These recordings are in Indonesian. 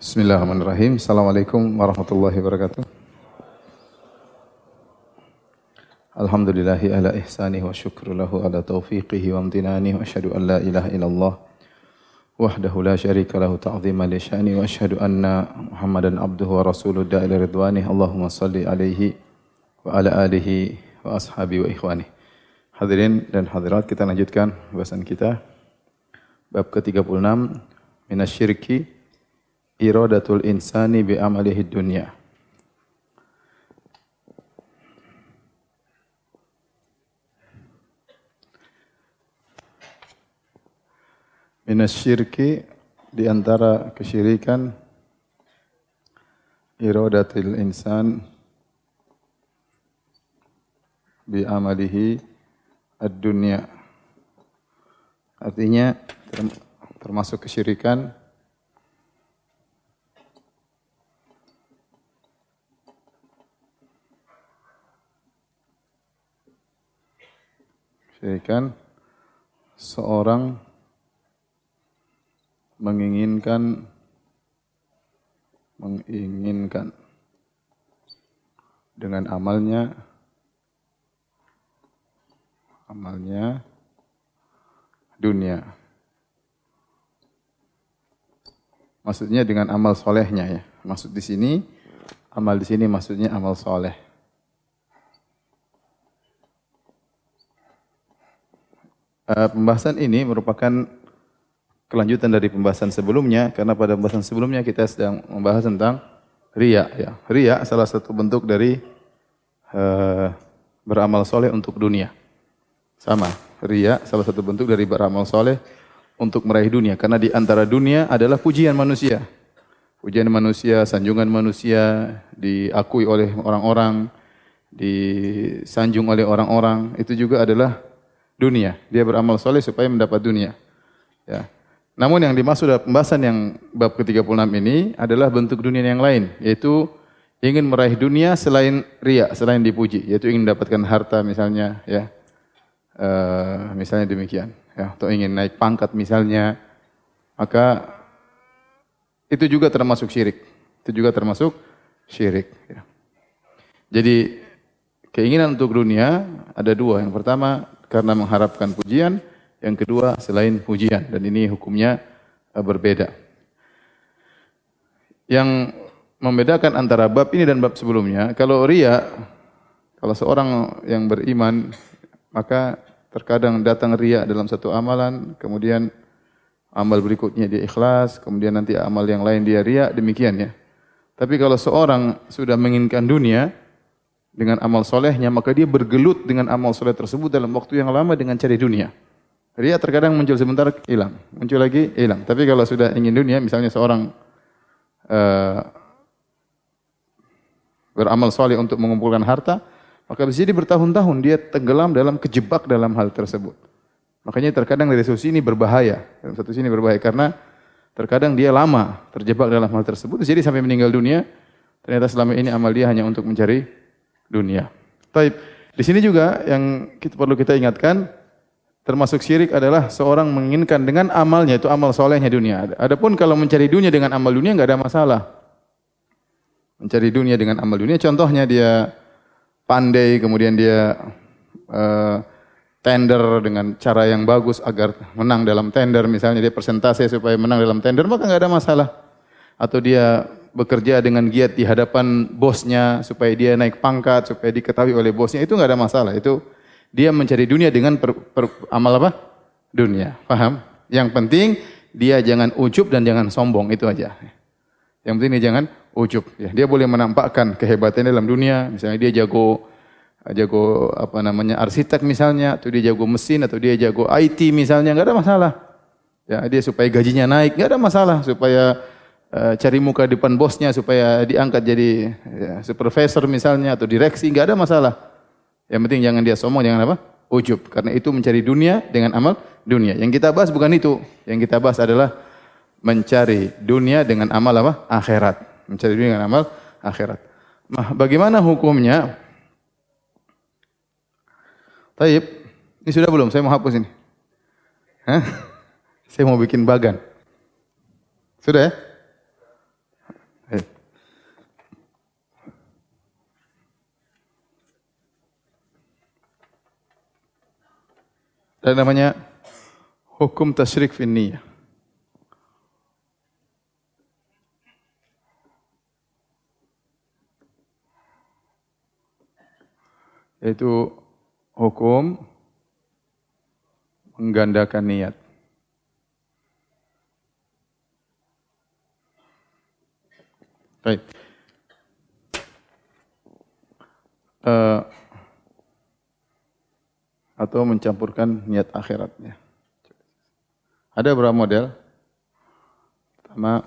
Bismillahirrahmanirrahim. Assalamualaikum warahmatullahi wabarakatuh. Alhamdulillahi ala ihsanih wa syukru lahu ala taufiqihi wa amtinani wa asyhadu an la ilaha illallah wahdahu la syarika lahu ta'zima li syani wa asyhadu anna Muhammadan abduhu wa rasuluhu da'ila ridwanih. Allahumma salli alaihi wa ala alihi wa ashabi wa ikhwani. Hadirin dan hadirat kita lanjutkan bahasan kita bab ke-36 minasyirki iradatul insani bi amalihi dunya. Minasyirki di antara kesyirikan iradatul insan bi amalihi ad-dunya. Artinya termasuk kesyirikan kesyirikan seorang menginginkan menginginkan dengan amalnya amalnya dunia. Maksudnya dengan amal solehnya ya. Maksud di sini, amal di sini maksudnya amal soleh. Uh, pembahasan ini merupakan kelanjutan dari pembahasan sebelumnya karena pada pembahasan sebelumnya kita sedang membahas tentang ria ya. Ria salah satu bentuk dari uh, beramal soleh untuk dunia. Sama, ria salah satu bentuk dari beramal soleh untuk meraih dunia. Karena di antara dunia adalah pujian manusia. Pujian manusia, sanjungan manusia, diakui oleh orang-orang, disanjung oleh orang-orang. Itu juga adalah dunia. Dia beramal soleh supaya mendapat dunia. Ya. Namun yang dimaksud dalam pembahasan yang bab ke-36 ini adalah bentuk dunia yang lain. Yaitu ingin meraih dunia selain ria, selain dipuji. Yaitu ingin mendapatkan harta misalnya. ya Uh, misalnya demikian, ya, atau ingin naik pangkat misalnya, maka itu juga termasuk syirik. Itu juga termasuk syirik. Ya. Jadi keinginan untuk dunia ada dua. Yang pertama karena mengharapkan pujian, yang kedua selain pujian dan ini hukumnya uh, berbeda. Yang membedakan antara bab ini dan bab sebelumnya, kalau ria, kalau seorang yang beriman maka Terkadang datang ria dalam satu amalan, kemudian amal berikutnya dia ikhlas, kemudian nanti amal yang lain dia ria, demikian ya. Tapi kalau seorang sudah menginginkan dunia dengan amal solehnya, maka dia bergelut dengan amal soleh tersebut dalam waktu yang lama dengan cari dunia. Ria terkadang muncul sebentar, hilang. Muncul lagi, hilang. Tapi kalau sudah ingin dunia, misalnya seorang uh, beramal soleh untuk mengumpulkan harta, maka bisa jadi bertahun-tahun dia tenggelam dalam kejebak dalam hal tersebut. Makanya terkadang dari sisi ini berbahaya. Dalam satu sini berbahaya karena terkadang dia lama terjebak dalam hal tersebut. Jadi sampai meninggal dunia, ternyata selama ini amal dia hanya untuk mencari dunia. Taib. Di sini juga yang kita perlu kita ingatkan, termasuk syirik adalah seorang menginginkan dengan amalnya itu amal solehnya dunia. Adapun kalau mencari dunia dengan amal dunia nggak ada masalah. Mencari dunia dengan amal dunia, contohnya dia pandai, kemudian dia uh, tender dengan cara yang bagus agar menang dalam tender, misalnya dia persentase supaya menang dalam tender, maka nggak ada masalah. Atau dia bekerja dengan giat di hadapan bosnya supaya dia naik pangkat, supaya diketahui oleh bosnya, itu nggak ada masalah. Itu dia mencari dunia dengan per, per, amal apa? Dunia. Paham? Yang penting dia jangan ujub dan jangan sombong, itu aja. Yang penting dia jangan ujub. Ya, dia boleh menampakkan kehebatannya dalam dunia. Misalnya dia jago jago apa namanya arsitek misalnya, atau dia jago mesin, atau dia jago IT misalnya, nggak ada masalah. Ya, dia supaya gajinya naik, nggak ada masalah. Supaya uh, cari muka di depan bosnya, supaya diangkat jadi ya, supervisor misalnya, atau direksi, nggak ada masalah. Yang penting jangan dia sombong, jangan apa? Ujub. Karena itu mencari dunia dengan amal dunia. Yang kita bahas bukan itu. Yang kita bahas adalah mencari dunia dengan amal apa? Akhirat. Mencari dunia dengan amal akhirat. Nah, bagaimana hukumnya? Taib, ini sudah belum? Saya mau hapus ini. Hah? Saya mau bikin bagan. Sudah ya? Dan namanya hukum tasyrik fin niyah. Yaitu hukum menggandakan niat. Baik. Uh, atau mencampurkan niat akhiratnya. Ada beberapa model. Pertama,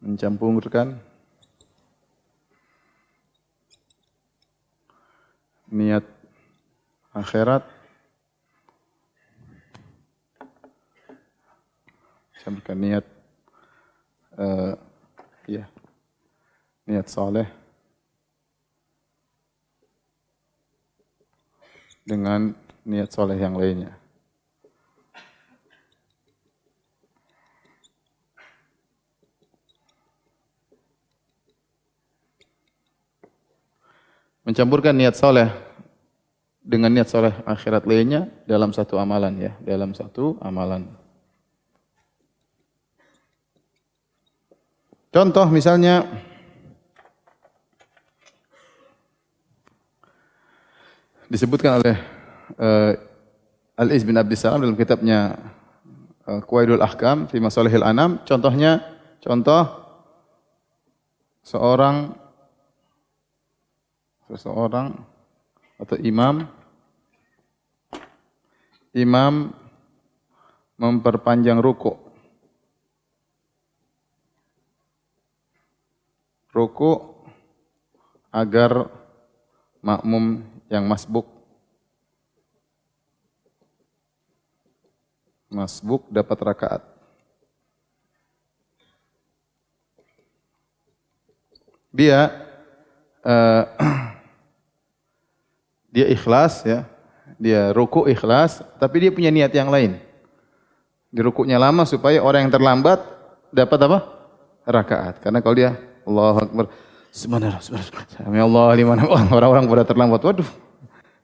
mencampurkan niat akhirat campurkan niat uh, ya niat saleh dengan niat soleh yang lainnya. Mencampurkan niat soleh dengan niat soleh akhirat lainnya dalam satu amalan ya, dalam satu amalan. Contoh misalnya disebutkan oleh uh, Al-Iz bin Abdul Salam dalam kitabnya uh, Qawaidul Ahkam fi Masalihil Anam. Contohnya, contoh seorang seseorang atau imam imam memperpanjang ruku ruku agar makmum yang masbuk masbuk dapat rakaat. Dia uh, dia ikhlas ya, dia ruku ikhlas, tapi dia punya niat yang lain. Di rukunya lama supaya orang yang terlambat dapat apa? Rakaat. Karena kalau dia Allah Akbar, Subhanallah, subhanallah. Allah di mana orang-orang pada terlambat. Waduh.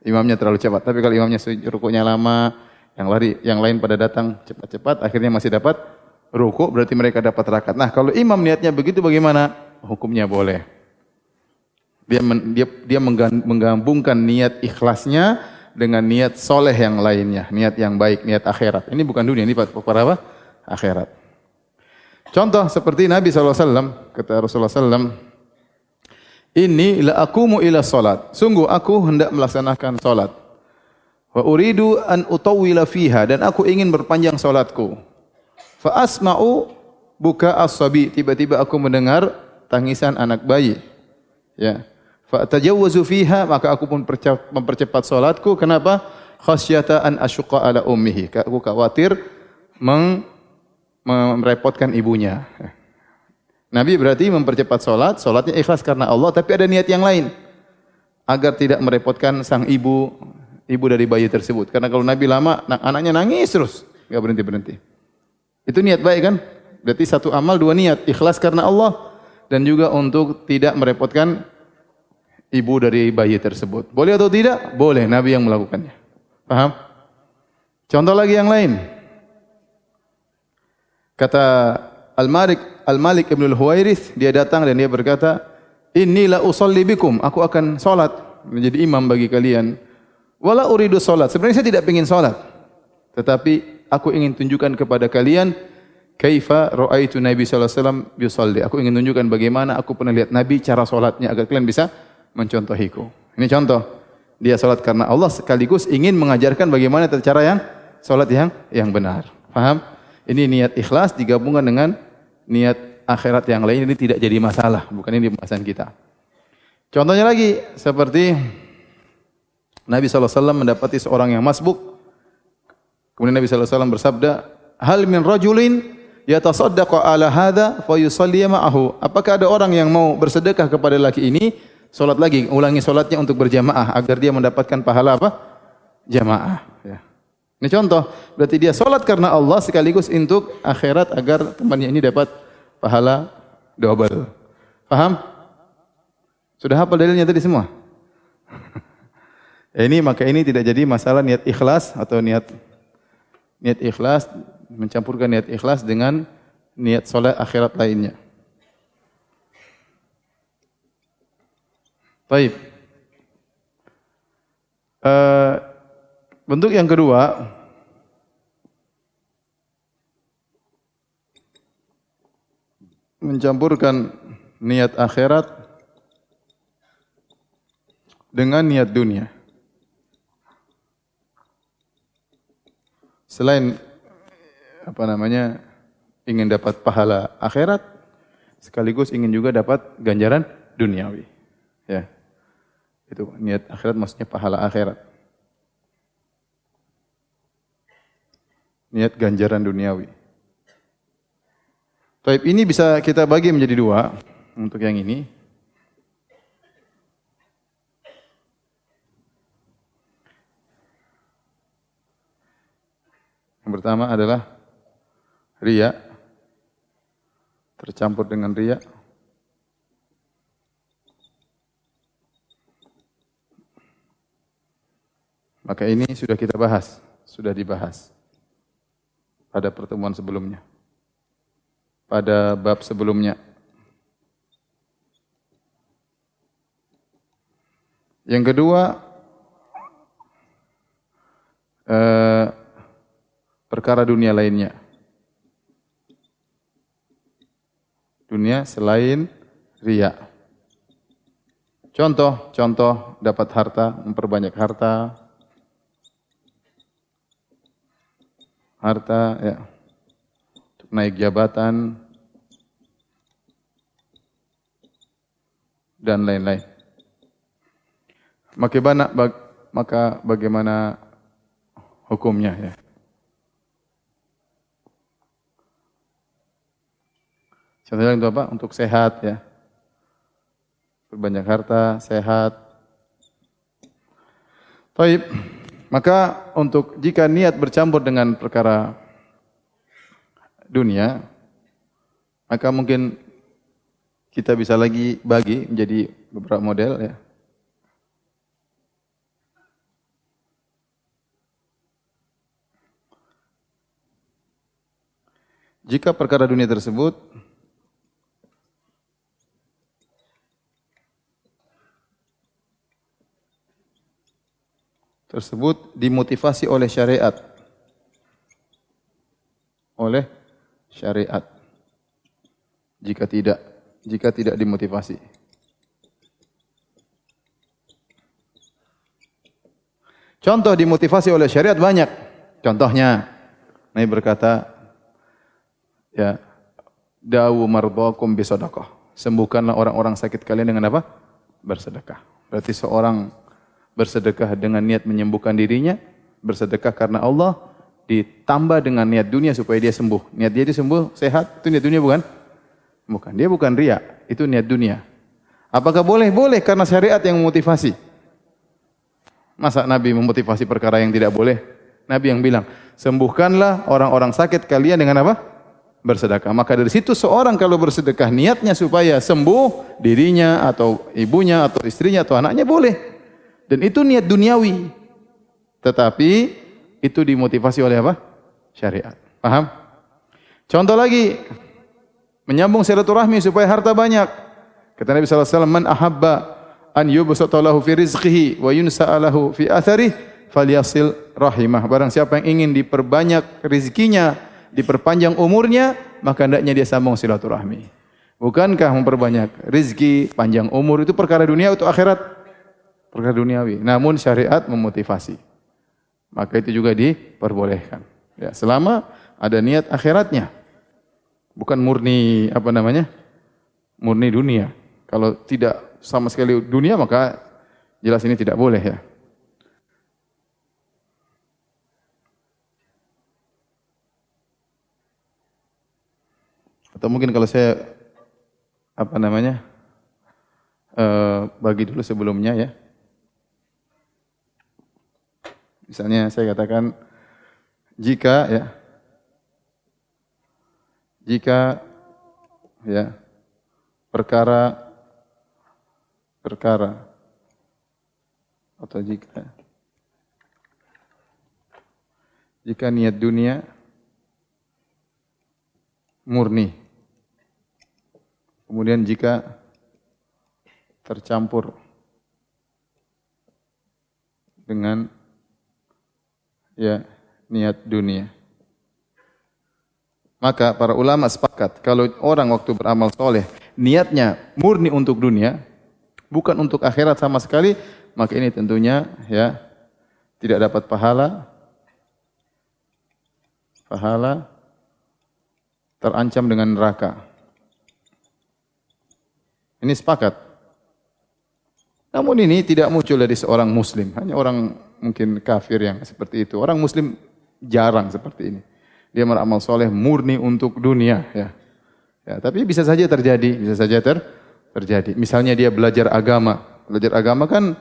Imamnya terlalu cepat. Tapi kalau imamnya rukuknya lama, yang lari, yang lain pada datang cepat-cepat, akhirnya masih dapat rukuk, berarti mereka dapat rakaat. Nah, kalau imam niatnya begitu bagaimana? Hukumnya boleh. Dia men, dia dia menggabungkan niat ikhlasnya dengan niat soleh yang lainnya, niat yang baik, niat akhirat. Ini bukan dunia, ini para apa? Akhirat. Contoh seperti Nabi SAW, kata Rasulullah SAW, ini la akumu ila salat. Sungguh aku hendak melaksanakan salat. Wa uridu an utawwila fiha dan aku ingin berpanjang salatku. Fa asma'u buka as-sabi. Tiba-tiba aku mendengar tangisan anak bayi. Ya. Fa tajawwazu fiha maka aku pun mempercepat salatku. Kenapa? Khasyata an asyqa ala ummihi. Aku khawatir meng merepotkan ibunya. Nabi berarti mempercepat solat, solatnya ikhlas karena Allah, tapi ada niat yang lain. Agar tidak merepotkan sang ibu, ibu dari bayi tersebut. Karena kalau Nabi lama, anaknya nangis terus, nggak berhenti-berhenti. Itu niat baik kan? Berarti satu amal, dua niat. Ikhlas karena Allah, dan juga untuk tidak merepotkan ibu dari bayi tersebut. Boleh atau tidak? Boleh, Nabi yang melakukannya. Paham? Contoh lagi yang lain. Kata Al-Malik Al-Malik Ibn Al-Huwairith, dia datang dan dia berkata, Inilah usalli bikum, aku akan salat menjadi imam bagi kalian. Wala uridu salat. Sebenarnya saya tidak ingin salat. Tetapi aku ingin tunjukkan kepada kalian kaifa ra'aitu Nabi sallallahu alaihi wasallam. Aku ingin tunjukkan bagaimana aku pernah lihat Nabi cara salatnya agar kalian bisa mencontohiku. Ini contoh. Dia salat karena Allah sekaligus ingin mengajarkan bagaimana cara yang salat yang yang benar. Paham? Ini niat ikhlas digabungkan dengan niat akhirat yang lain ini tidak jadi masalah, bukan ini pembahasan kita. Contohnya lagi seperti Nabi SAW mendapati seorang yang masbuk. Kemudian Nabi SAW bersabda, Hal min rajulin yatasaddaqu ala hadha fa yusalli ma'ahu. Apakah ada orang yang mau bersedekah kepada laki ini, salat lagi, ulangi salatnya untuk berjamaah agar dia mendapatkan pahala apa? Jamaah. Ya. Ini contoh, berarti dia sholat karena Allah sekaligus untuk akhirat agar temannya ini dapat pahala double. Paham? Sudah hafal dalilnya tadi semua? ini maka ini tidak jadi masalah niat ikhlas atau niat niat ikhlas mencampurkan niat ikhlas dengan niat soleh akhirat lainnya. Baik. Uh, bentuk yang kedua mencampurkan niat akhirat dengan niat dunia. Selain apa namanya ingin dapat pahala akhirat, sekaligus ingin juga dapat ganjaran duniawi. Ya. Itu niat akhirat maksudnya pahala akhirat. Niat ganjaran duniawi. Taib ini bisa kita bagi menjadi dua untuk yang ini. Yang pertama adalah ria tercampur dengan ria. Maka ini sudah kita bahas, sudah dibahas pada pertemuan sebelumnya. Pada bab sebelumnya. Yang kedua, eh, perkara dunia lainnya. Dunia selain ria. Contoh, contoh dapat harta, memperbanyak harta. Harta ya. Untuk naik jabatan dan lain-lain. Maka, bagaimana hukumnya ya? Contohnya untuk apa? Untuk sehat ya. Berbanyak harta, sehat. Taib. Maka untuk jika niat bercampur dengan perkara dunia, maka mungkin kita bisa lagi bagi menjadi beberapa model ya. Jika perkara dunia tersebut tersebut dimotivasi oleh syariat. Oleh syariat. Jika tidak, jika tidak dimotivasi. Contoh dimotivasi oleh syariat banyak. Contohnya, Nabi berkata, ya, dawu mardakum bisadaqah. Sembuhkanlah orang-orang sakit kalian dengan apa? Bersedekah. Berarti seorang bersedekah dengan niat menyembuhkan dirinya, bersedekah karena Allah, ditambah dengan niat dunia supaya dia sembuh. Niat dia dia sembuh, sehat, itu niat dunia bukan? Bukan, dia bukan ria, itu niat dunia. Apakah boleh? Boleh karena syariat yang memotivasi. Masa Nabi memotivasi perkara yang tidak boleh? Nabi yang bilang, sembuhkanlah orang-orang sakit kalian dengan apa? Bersedekah. Maka dari situ seorang kalau bersedekah niatnya supaya sembuh dirinya atau ibunya atau istrinya atau anaknya boleh. Dan itu niat duniawi. Tetapi itu dimotivasi oleh apa? Syariat. Paham? Contoh lagi. Menyambung silaturahmi supaya harta banyak. Kata Nabi SAW, Man ahabba an yubsatalahu fi rizqihi wa yunsa'alahu fi atharih falyasil rahimah. Barang siapa yang ingin diperbanyak rezekinya, diperpanjang umurnya, maka hendaknya dia sambung silaturahmi. Bukankah memperbanyak rezeki, panjang umur itu perkara dunia atau akhirat? Perkara duniawi. Namun syariat memotivasi. Maka itu juga diperbolehkan. Ya, selama ada niat akhiratnya. Bukan murni apa namanya? Murni dunia. Kalau tidak sama sekali dunia maka jelas ini tidak boleh ya. Atau mungkin kalau saya apa namanya? Uh, bagi dulu sebelumnya ya. Misalnya saya katakan jika ya jika ya perkara perkara atau jika jika niat dunia murni. Kemudian jika tercampur dengan ya niat dunia. Maka para ulama sepakat kalau orang waktu beramal soleh niatnya murni untuk dunia, bukan untuk akhirat sama sekali, maka ini tentunya ya tidak dapat pahala pahala terancam dengan neraka. Ini sepakat. Namun ini tidak muncul dari seorang muslim, hanya orang mungkin kafir yang seperti itu. Orang muslim jarang seperti ini. Dia beramal soleh murni untuk dunia ya. Ya, tapi bisa saja terjadi, bisa saja ter terjadi. Misalnya dia belajar agama. Belajar agama kan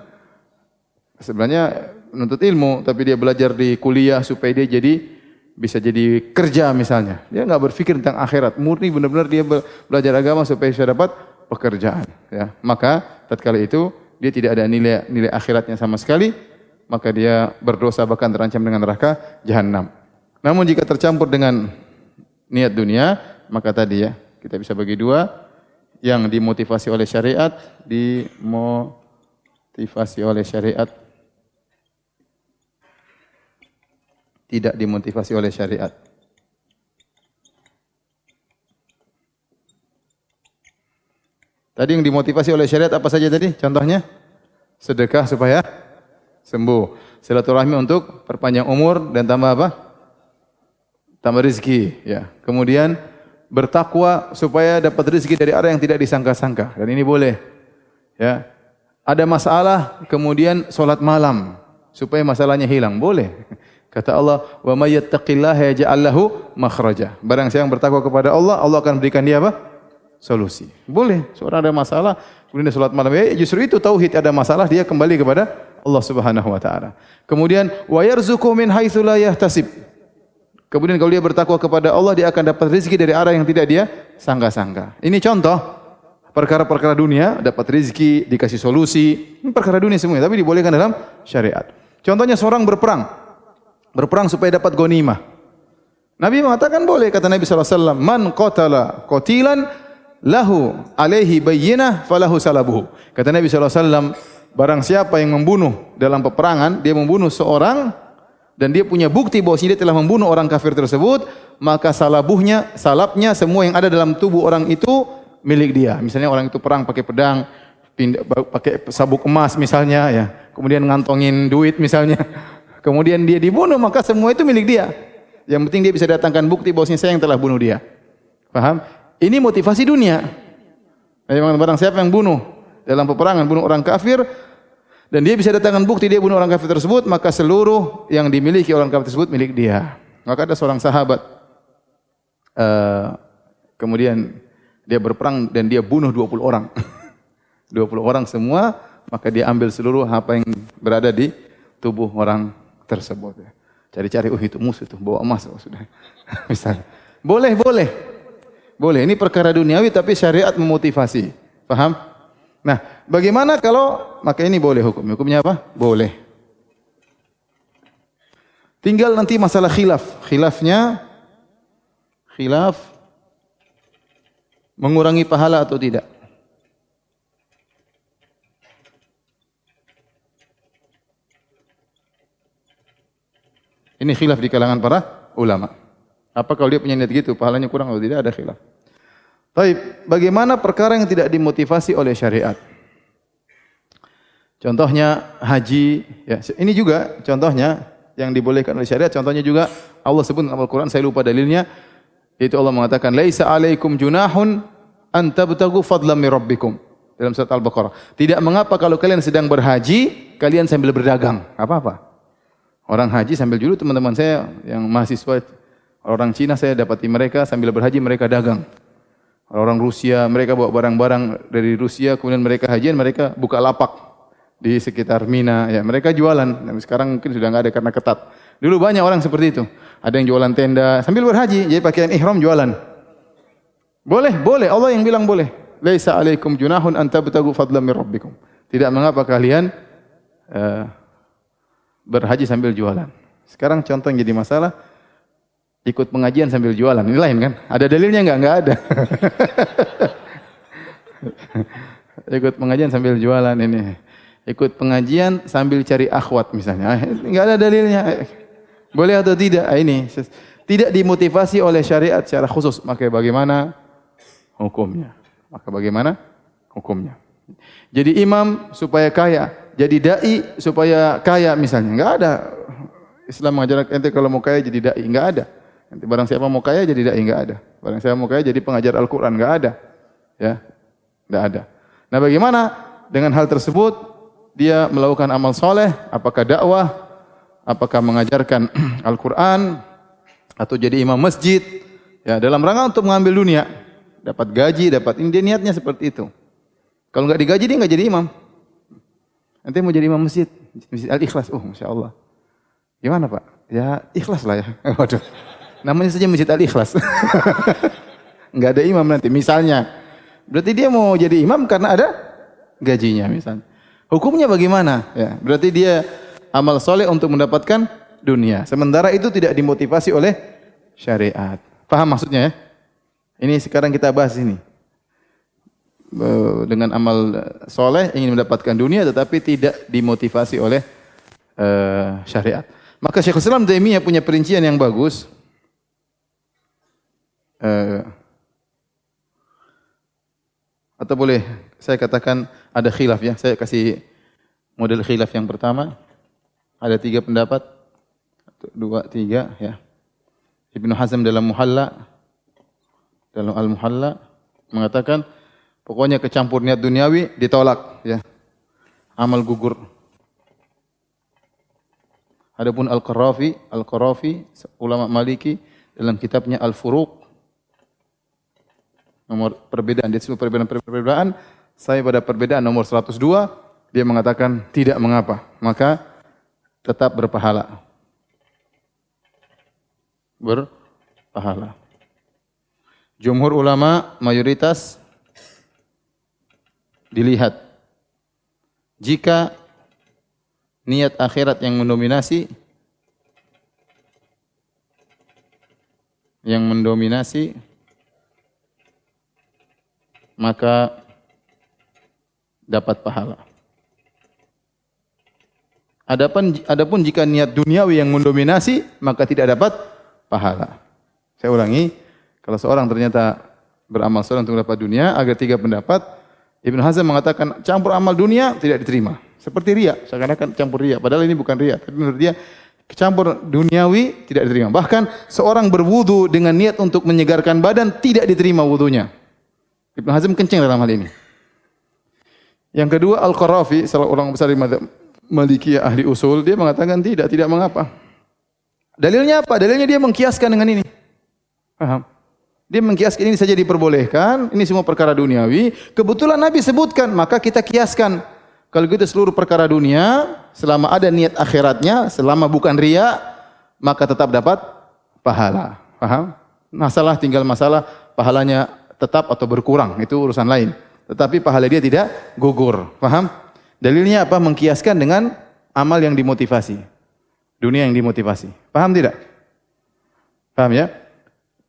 sebenarnya menuntut ilmu, tapi dia belajar di kuliah supaya dia jadi bisa jadi kerja misalnya. Dia nggak berpikir tentang akhirat, murni benar-benar dia belajar agama supaya bisa dapat pekerjaan. Ya, maka tatkala itu dia tidak ada nilai nilai akhiratnya sama sekali, maka dia berdosa bahkan terancam dengan neraka jahanam. Namun jika tercampur dengan niat dunia, maka tadi ya kita bisa bagi dua, yang dimotivasi oleh syariat, dimotivasi oleh syariat tidak dimotivasi oleh syariat. Tadi yang dimotivasi oleh syariat apa saja tadi? Contohnya sedekah supaya sembuh. Silaturahmi untuk perpanjang umur dan tambah apa? Tambah rezeki, ya. Kemudian bertakwa supaya dapat rezeki dari arah yang tidak disangka-sangka. Dan ini boleh. Ya. Ada masalah, kemudian solat malam supaya masalahnya hilang. Boleh. Kata Allah, "Wa may yattaqillaha yaj'al lahu makhraja." Barang siapa yang bertakwa kepada Allah, Allah akan berikan dia apa? Solusi. Boleh. Seorang ada masalah, kemudian dia salat malam. Ya, justru itu tauhid ada masalah, dia kembali kepada Allah Subhanahu wa taala. Kemudian wa yarzuqu min haitsu la yahtasib. Kemudian kalau dia bertakwa kepada Allah, dia akan dapat rezeki dari arah yang tidak dia sangka-sangka. Ini contoh perkara-perkara dunia, dapat rezeki, dikasih solusi. Ini perkara dunia semuanya, tapi dibolehkan dalam syariat. Contohnya seorang berperang. Berperang supaya dapat gonimah. Nabi mengatakan boleh kata Nabi SAW. Man qatala qatilan lahu alaihi bayyinah falahu salabuhu. Kata Nabi SAW. Barang siapa yang membunuh dalam peperangan. Dia membunuh seorang. Dan dia punya bukti bahwa dia telah membunuh orang kafir tersebut. Maka salabuhnya, salabnya, semua yang ada dalam tubuh orang itu milik dia. Misalnya orang itu perang pakai pedang, pakai sabuk emas misalnya ya. Kemudian ngantongin duit misalnya kemudian dia dibunuh, maka semua itu milik dia. Yang penting dia bisa datangkan bukti bahwasanya saya yang telah bunuh dia. Paham? Ini motivasi dunia. Memang barang siapa yang bunuh dalam peperangan, bunuh orang kafir, dan dia bisa datangkan bukti dia bunuh orang kafir tersebut, maka seluruh yang dimiliki orang kafir tersebut milik dia. Maka ada seorang sahabat, uh, kemudian dia berperang dan dia bunuh 20 orang. 20 orang semua, maka dia ambil seluruh apa yang berada di tubuh orang tersebut. Cari-cari, oh itu musuh itu bawa emas oh, sudah. Misalnya. Boleh, boleh. Boleh. Ini perkara duniawi tapi syariat memotivasi. Paham? Nah, bagaimana kalau maka ini boleh hukum. Hukumnya apa? Boleh. Tinggal nanti masalah khilaf. Khilafnya khilaf mengurangi pahala atau tidak. Ini khilaf di kalangan para ulama. Apa kalau dia punya niat gitu, pahalanya kurang atau tidak ada khilaf. Baik, bagaimana perkara yang tidak dimotivasi oleh syariat? Contohnya haji, ya. Ini juga contohnya yang dibolehkan oleh syariat. Contohnya juga Allah sebut dalam Al-Quran, saya lupa dalilnya. Itu Allah mengatakan, Laisa alaikum junahun anta tabtagu fadlam min rabbikum. Dalam surat Al-Baqarah. Tidak mengapa kalau kalian sedang berhaji, kalian sambil berdagang. Apa-apa. Orang haji sambil dulu teman-teman saya yang mahasiswa orang Cina saya dapati mereka sambil berhaji mereka dagang. Orang Rusia mereka bawa barang-barang dari Rusia kemudian mereka hajian mereka buka lapak di sekitar Mina ya mereka jualan. Nah, sekarang mungkin sudah nggak ada karena ketat. Dulu banyak orang seperti itu. Ada yang jualan tenda sambil berhaji jadi pakaian ihram jualan. Boleh, boleh. Allah yang bilang boleh. Laisa alaikum junahun an tabtagu fadlan min rabbikum. Tidak mengapa kalian uh, berhaji sambil jualan. Sekarang contoh yang jadi masalah, ikut pengajian sambil jualan. Ini lain kan? Ada dalilnya enggak? Enggak ada. ikut pengajian sambil jualan ini. Ikut pengajian sambil cari akhwat misalnya. Enggak ada dalilnya. Boleh atau tidak? Ah, ini tidak dimotivasi oleh syariat secara khusus. Maka bagaimana hukumnya? Maka bagaimana hukumnya? Jadi imam supaya kaya, jadi dai supaya kaya misalnya. Enggak ada. Islam mengajarkan ente kalau mau kaya jadi dai, enggak ada. Nanti barang siapa mau kaya jadi dai, enggak ada. Barang siapa mau kaya jadi pengajar Al-Qur'an, enggak ada. Ya. Enggak ada. Nah, bagaimana dengan hal tersebut dia melakukan amal soleh, apakah dakwah, apakah mengajarkan Al-Quran, atau jadi imam masjid, ya dalam rangka untuk mengambil dunia, dapat gaji, dapat ini dia niatnya seperti itu. Kalau nggak digaji dia nggak jadi imam. Nanti mau jadi imam masjid, masjid Al Ikhlas. Oh, masya Allah. Gimana pak? Ya ikhlas lah ya. Waduh. Namanya saja masjid Al Ikhlas. nggak ada imam nanti. Misalnya, berarti dia mau jadi imam karena ada gajinya misalnya. Hukumnya bagaimana? Ya, berarti dia amal soleh untuk mendapatkan dunia. Sementara itu tidak dimotivasi oleh syariat. Paham maksudnya ya? Ini sekarang kita bahas ini dengan amal soleh ingin mendapatkan dunia tetapi tidak dimotivasi oleh uh, syariat. Maka Syekh Islam Taimiyah punya perincian yang bagus. Uh, atau boleh saya katakan ada khilaf ya. Saya kasih model khilaf yang pertama. Ada tiga pendapat. Dua, tiga ya. Ibnu Hazm dalam Muhalla dalam Al-Muhalla mengatakan Pokoknya kecampur niat duniawi ditolak ya. Amal gugur. Adapun Al-Qarafi, Al-Qarafi ulama Maliki dalam kitabnya Al-Furuq nomor perbedaan dia sebut perbedaan-perbedaan saya pada perbedaan nomor 102 dia mengatakan tidak mengapa. Maka tetap berpahala. Berpahala. Jumhur ulama mayoritas dilihat. Jika niat akhirat yang mendominasi yang mendominasi maka dapat pahala. Adapun adapun jika niat duniawi yang mendominasi maka tidak dapat pahala. Saya ulangi, kalau seorang ternyata beramal soleh untuk dapat dunia, agar tiga pendapat Ibn Hazm mengatakan campur amal dunia tidak diterima. Seperti ria, seakan-akan campur ria. Padahal ini bukan ria. Tapi menurut dia campur duniawi tidak diterima. Bahkan seorang berwudu dengan niat untuk menyegarkan badan tidak diterima wudunya. Ibn Hazm kencing dalam hal ini. Yang kedua Al-Qarafi, salah orang besar di Malikiyah ahli usul, dia mengatakan tidak, tidak mengapa. Dalilnya apa? Dalilnya dia mengkiaskan dengan ini. Paham? Dia mengkiaskan ini saja diperbolehkan, ini semua perkara duniawi. Kebetulan Nabi sebutkan, maka kita kiaskan. Kalau gitu seluruh perkara dunia, selama ada niat akhiratnya, selama bukan ria, maka tetap dapat pahala. Paham? Masalah tinggal masalah pahalanya tetap atau berkurang, itu urusan lain. Tetapi pahala dia tidak gugur. Paham? Dalilnya apa? Mengkiaskan dengan amal yang dimotivasi. Dunia yang dimotivasi. Paham tidak? Paham ya?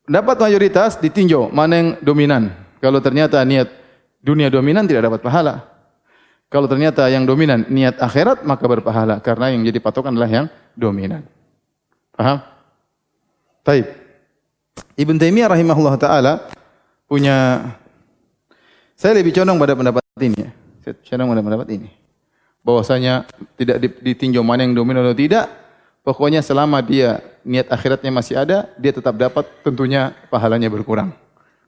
Dapat mayoritas ditinjau mana yang dominan. Kalau ternyata niat dunia dominan tidak dapat pahala. Kalau ternyata yang dominan niat akhirat maka berpahala karena yang jadi patokan adalah yang dominan. Paham? Taib. Ibn Taimiyah rahimahullah taala punya saya lebih condong pada pendapat ini ya. Saya condong pada pendapat ini. Bahwasanya tidak ditinjau mana yang dominan atau tidak, Pokoknya selama dia niat akhiratnya masih ada, dia tetap dapat tentunya pahalanya berkurang.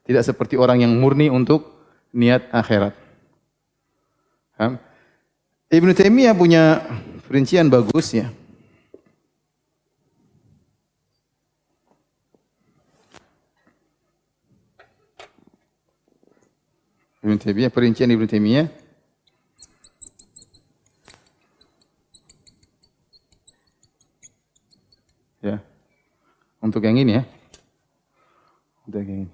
Tidak seperti orang yang murni untuk niat akhirat. Ibnu Taimiyah punya perincian bagus ya. Ibnu Taimiyah perincian Ibnu Taimiyah Ya. Untuk yang ini ya. Untuk yang ini.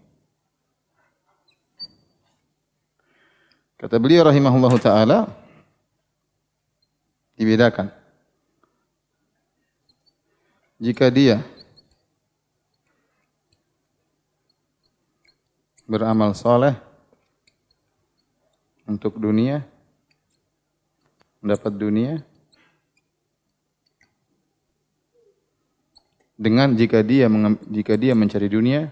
Kata beliau rahimahullah taala dibedakan. jika dia beramal soleh untuk dunia, mendapat dunia, dengan jika dia jika dia mencari dunia?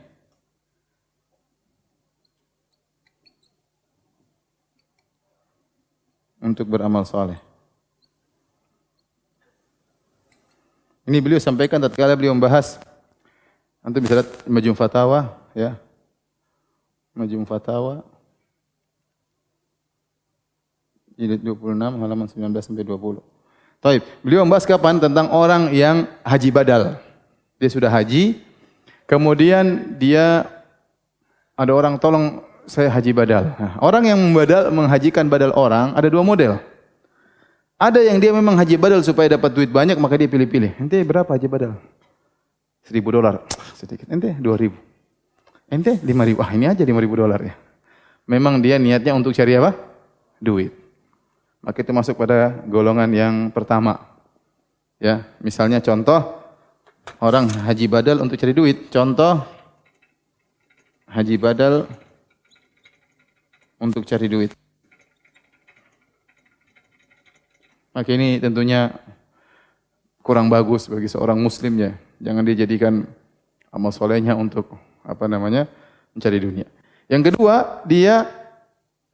Untuk beramal soleh. Ini beliau sampaikan tatkala beliau membahas. Antum bisa lihat Majmu Fatawa ya. Majmu Fatawa jilid 26 halaman 19 sampai 20. Taib. Beliau membahas kapan tentang orang yang haji badal. Dia sudah haji, kemudian dia ada orang tolong saya haji badal. Nah, orang yang membadal menghajikan badal orang ada dua model. Ada yang dia memang haji badal supaya dapat duit banyak maka dia pilih-pilih. Ente berapa haji badal? Seribu dolar. Sedikit. Ente dua ribu. Ente lima ribu. Ah ini aja lima ribu dolar ya. Memang dia niatnya untuk cari apa? Duit. Maka itu masuk pada golongan yang pertama. Ya, misalnya contoh orang haji badal untuk cari duit. Contoh haji badal untuk cari duit. Maka ini tentunya kurang bagus bagi seorang muslim ya. Jangan dijadikan amal solehnya untuk apa namanya mencari dunia. Yang kedua, dia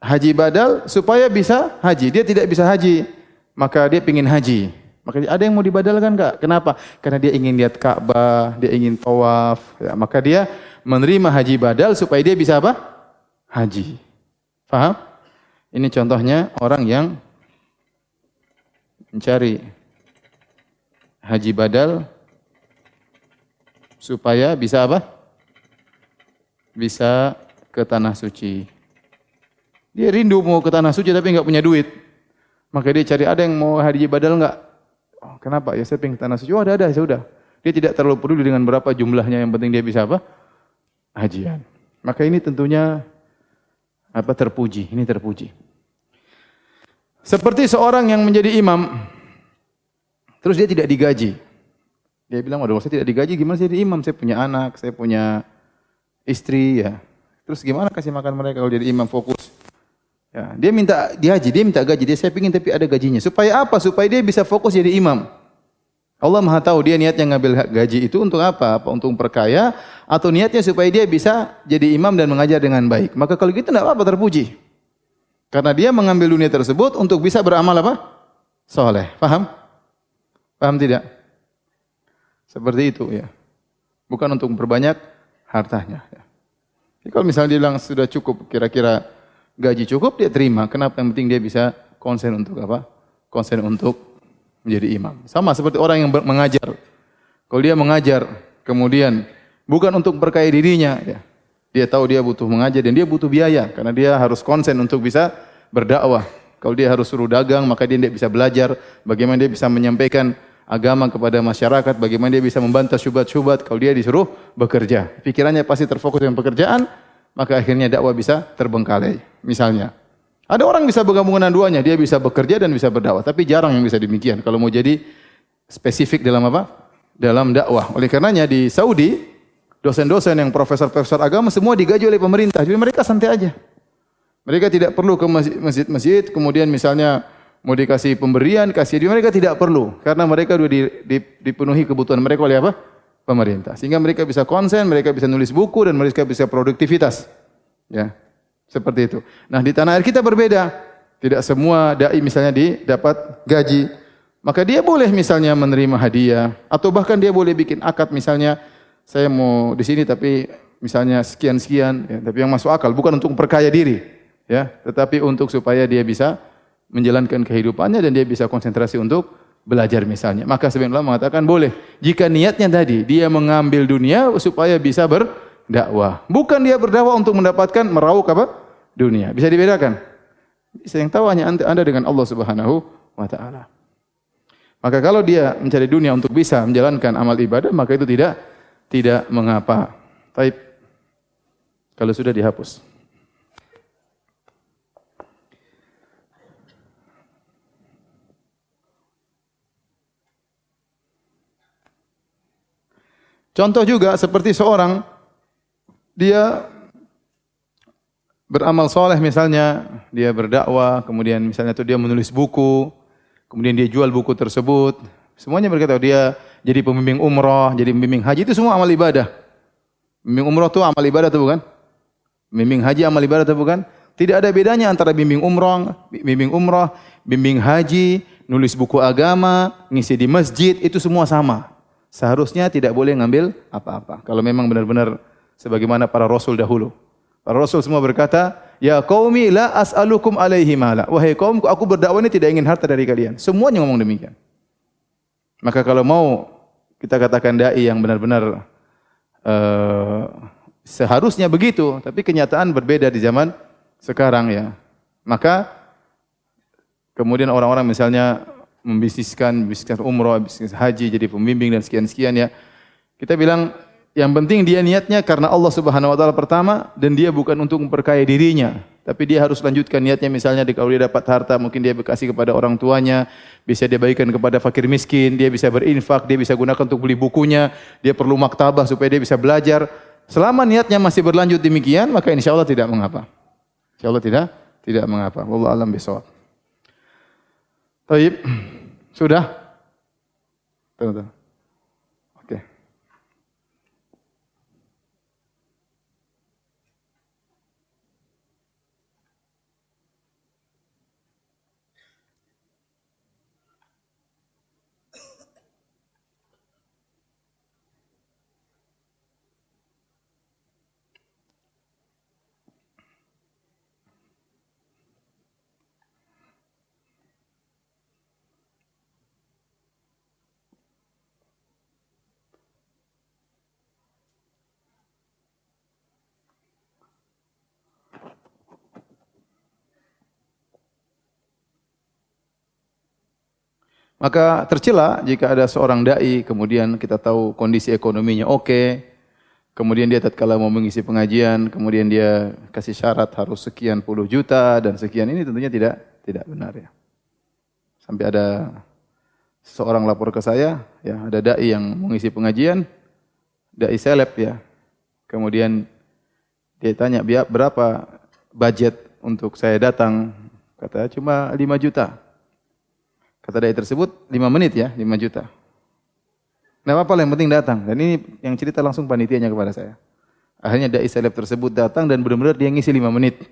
haji badal supaya bisa haji. Dia tidak bisa haji, maka dia ingin haji. Maka ada yang mau dibadalkan enggak? Kenapa? Karena dia ingin lihat Ka'bah, dia ingin tawaf. Ya, maka dia menerima haji badal supaya dia bisa apa? Haji. Faham? Ini contohnya orang yang mencari haji badal supaya bisa apa? Bisa ke tanah suci. Dia rindu mau ke tanah suci tapi nggak punya duit. Maka dia cari ada yang mau haji badal nggak? Oh, kenapa? Ya saya pengen ke tanah suci. Oh ada ada, ya sudah. Dia tidak terlalu peduli dengan berapa jumlahnya. Yang penting dia bisa apa? Hajian. Maka ini tentunya apa terpuji. Ini terpuji. Seperti seorang yang menjadi imam, terus dia tidak digaji. Dia bilang, waduh saya tidak digaji, gimana saya jadi imam? Saya punya anak, saya punya istri, ya. Terus gimana kasih makan mereka kalau jadi imam fokus? Ya, dia minta dihaji, dia minta gaji, dia saya pingin tapi ada gajinya. Supaya apa? Supaya dia bisa fokus jadi imam. Allah Maha tahu dia niatnya ngambil gaji itu untuk apa? Apa untuk perkaya atau niatnya supaya dia bisa jadi imam dan mengajar dengan baik. Maka kalau gitu tidak apa-apa terpuji. Karena dia mengambil dunia tersebut untuk bisa beramal apa? Soleh. Paham? Paham tidak? Seperti itu ya. Bukan untuk memperbanyak hartanya. Ya. Jadi kalau misalnya dia bilang sudah cukup, kira-kira gaji cukup, dia terima. Kenapa? Yang penting dia bisa konsen untuk apa? Konsen untuk menjadi imam. Sama seperti orang yang mengajar. Kalau dia mengajar, kemudian bukan untuk berkaya dirinya, ya. Dia tahu dia butuh mengajar dan dia butuh biaya karena dia harus konsen untuk bisa berdakwah. Kalau dia harus suruh dagang, maka dia tidak bisa belajar bagaimana dia bisa menyampaikan agama kepada masyarakat, bagaimana dia bisa membantah syubhat-syubhat kalau dia disuruh bekerja. Pikirannya pasti terfokus dengan pekerjaan, maka akhirnya dakwah bisa terbengkalai. Misalnya, ada orang bisa bergabung dengan duanya, dia bisa bekerja dan bisa berdakwah, tapi jarang yang bisa demikian. Kalau mau jadi spesifik dalam apa? Dalam dakwah. Oleh karenanya di Saudi, dosen-dosen yang profesor-profesor agama semua digaji oleh pemerintah. Jadi mereka santai aja. Mereka tidak perlu ke masjid-masjid, kemudian misalnya mau dikasih pemberian, kasih dia mereka tidak perlu karena mereka sudah di, di, dipenuhi kebutuhan mereka oleh apa? Pemerintah. Sehingga mereka bisa konsen, mereka bisa nulis buku dan mereka bisa produktivitas. Ya. Seperti itu. Nah, di tanah air kita berbeda. Tidak semua dai misalnya didapat gaji. Maka dia boleh misalnya menerima hadiah atau bahkan dia boleh bikin akad misalnya saya mau di sini tapi misalnya sekian-sekian, ya, tapi yang masuk akal bukan untuk memperkaya diri, ya, tetapi untuk supaya dia bisa menjalankan kehidupannya dan dia bisa konsentrasi untuk belajar misalnya. Maka sebenarnya Allah mengatakan boleh jika niatnya tadi dia mengambil dunia supaya bisa berdakwah, bukan dia berdakwah untuk mendapatkan meraup apa? dunia. Bisa dibedakan? Bisa yang tahu hanya Anda dengan Allah Subhanahu wa taala. Maka kalau dia mencari dunia untuk bisa menjalankan amal ibadah, maka itu tidak tidak mengapa. Taib. Kalau sudah dihapus. Contoh juga seperti seorang dia beramal soleh misalnya, dia berdakwah, kemudian misalnya itu dia menulis buku, kemudian dia jual buku tersebut, semuanya berkata dia jadi pembimbing umroh, jadi pembimbing haji itu semua amal ibadah. Pembimbing umroh itu amal ibadah atau bukan? Bimbing haji amal ibadah atau bukan? Tidak ada bedanya antara bimbing umroh, bimbing umroh, bimbing haji, nulis buku agama, ngisi di masjid, itu semua sama. Seharusnya tidak boleh ngambil apa-apa. Kalau memang benar-benar sebagaimana para rasul dahulu. Para rasul semua berkata, "Ya qaumi la as'alukum alaihi mala." Wahai kaumku, aku berdakwah ini tidak ingin harta dari kalian. Semuanya ngomong demikian. Maka kalau mau kita katakan dai yang benar-benar uh, seharusnya begitu, tapi kenyataan berbeda di zaman sekarang ya. Maka kemudian orang-orang misalnya membisniskan bisnis umroh, bisnis haji, jadi pembimbing dan sekian-sekian ya. Kita bilang yang penting dia niatnya karena Allah Subhanahu wa taala pertama dan dia bukan untuk memperkaya dirinya, tapi dia harus lanjutkan niatnya misalnya kalau dia dapat harta mungkin dia berkasih kepada orang tuanya, bisa dia bagikan kepada fakir miskin, dia bisa berinfak, dia bisa gunakan untuk beli bukunya, dia perlu maktabah supaya dia bisa belajar. Selama niatnya masih berlanjut demikian, maka insya Allah tidak mengapa. Insya Allah tidak tidak mengapa. Wallahu alam bisawab. Taib. Sudah? Tunggu, tunggu. Maka tercela jika ada seorang dai kemudian kita tahu kondisi ekonominya oke, kemudian dia tatkala mau mengisi pengajian, kemudian dia kasih syarat harus sekian puluh juta dan sekian ini tentunya tidak tidak benar ya. Sampai ada seorang lapor ke saya, ya ada dai yang mengisi pengajian, dai seleb ya. Kemudian dia tanya berapa budget untuk saya datang, kata cuma 5 juta. Kata dai tersebut 5 menit ya, 5 juta. Nah apa yang penting datang. Dan ini yang cerita langsung panitianya kepada saya. Akhirnya dai seleb tersebut datang dan benar-benar dia ngisi 5 menit.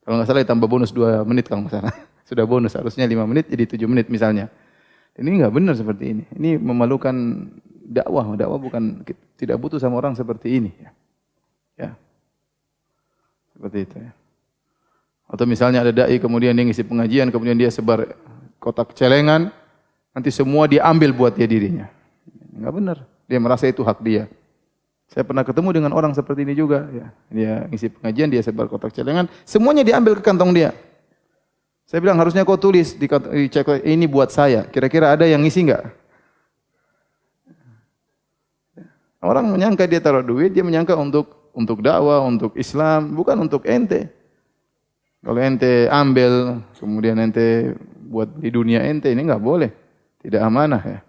Kalau nggak salah ditambah bonus 2 menit kalau nggak salah. Sudah bonus harusnya 5 menit jadi 7 menit misalnya. Ini nggak benar seperti ini. Ini memalukan dakwah. Dakwah bukan tidak butuh sama orang seperti ini. Ya. ya. Seperti itu ya. Atau misalnya ada dai kemudian dia ngisi pengajian, kemudian dia sebar kotak celengan, nanti semua dia ambil buat dia dirinya. Enggak benar. Dia merasa itu hak dia. Saya pernah ketemu dengan orang seperti ini juga. Ya. Dia ngisi pengajian, dia sebar kotak celengan, semuanya diambil ke kantong dia. Saya bilang harusnya kau tulis di, cek ini buat saya. Kira-kira ada yang ngisi enggak? Orang menyangka dia taruh duit, dia menyangka untuk untuk dakwah, untuk Islam, bukan untuk ente. Kalau ente ambil, kemudian ente buat di dunia ente ini nggak boleh, tidak amanah ya.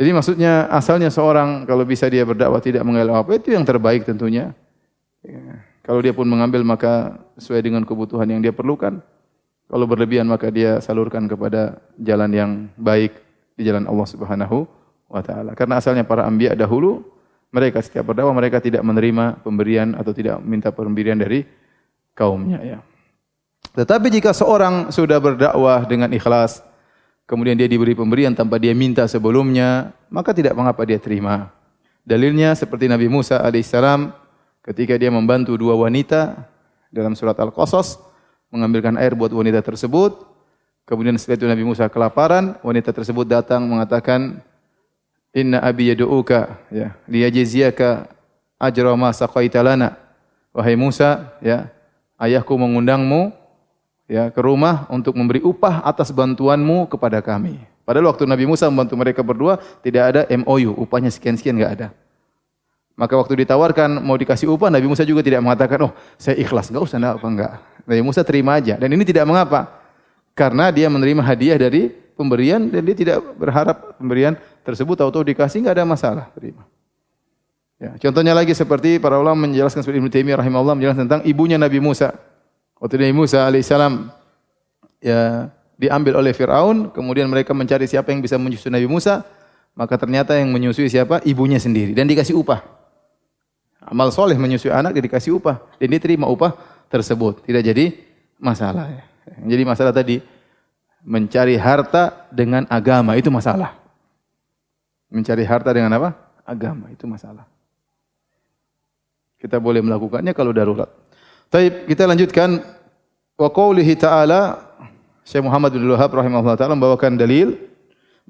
Jadi maksudnya asalnya seorang kalau bisa dia berdakwah tidak mengelak apa itu yang terbaik tentunya. Ya. Kalau dia pun mengambil maka sesuai dengan kebutuhan yang dia perlukan. Kalau berlebihan maka dia salurkan kepada jalan yang baik di jalan Allah Subhanahu wa taala. Karena asalnya para anbiya dahulu mereka setiap berdakwah mereka tidak menerima pemberian atau tidak minta pemberian dari kaumnya ya. Tetapi jika seorang sudah berdakwah dengan ikhlas, kemudian dia diberi pemberian tanpa dia minta sebelumnya, maka tidak mengapa dia terima. Dalilnya seperti Nabi Musa alaihissalam ketika dia membantu dua wanita dalam surat Al-Qasas mengambilkan air buat wanita tersebut. Kemudian setelah itu Nabi Musa kelaparan, wanita tersebut datang mengatakan, "Inna abi yad'uka ya liyajziyaka ajra ma saqaita lana." Wahai Musa, ya, ayahku mengundangmu ya ke rumah untuk memberi upah atas bantuanmu kepada kami. Padahal waktu Nabi Musa membantu mereka berdua tidak ada MOU, upahnya sekian-sekian enggak ada. Maka waktu ditawarkan mau dikasih upah, Nabi Musa juga tidak mengatakan, oh saya ikhlas, enggak usah enggak apa enggak. Nabi Musa terima aja. Dan ini tidak mengapa. Karena dia menerima hadiah dari pemberian dan dia tidak berharap pemberian tersebut atau dikasih enggak ada masalah. Terima. Ya, contohnya lagi seperti para ulama menjelaskan seperti Ibnu Taimiyah rahimahullah menjelaskan tentang ibunya Nabi Musa. Waktu Nabi Musa alaihissalam ya diambil oleh Firaun, kemudian mereka mencari siapa yang bisa menyusui Nabi Musa, maka ternyata yang menyusui siapa? Ibunya sendiri dan dikasih upah. Amal soleh menyusui anak dia dikasih upah dan dia terima upah tersebut. Tidak jadi masalah. Jadi masalah tadi mencari harta dengan agama itu masalah. Mencari harta dengan apa? Agama itu masalah. Kita boleh melakukannya kalau darurat. Taib, kita lanjutkan wa qaulihi ta'ala Syekh Muhammad bin Wahab rahimahullah taala membawakan dalil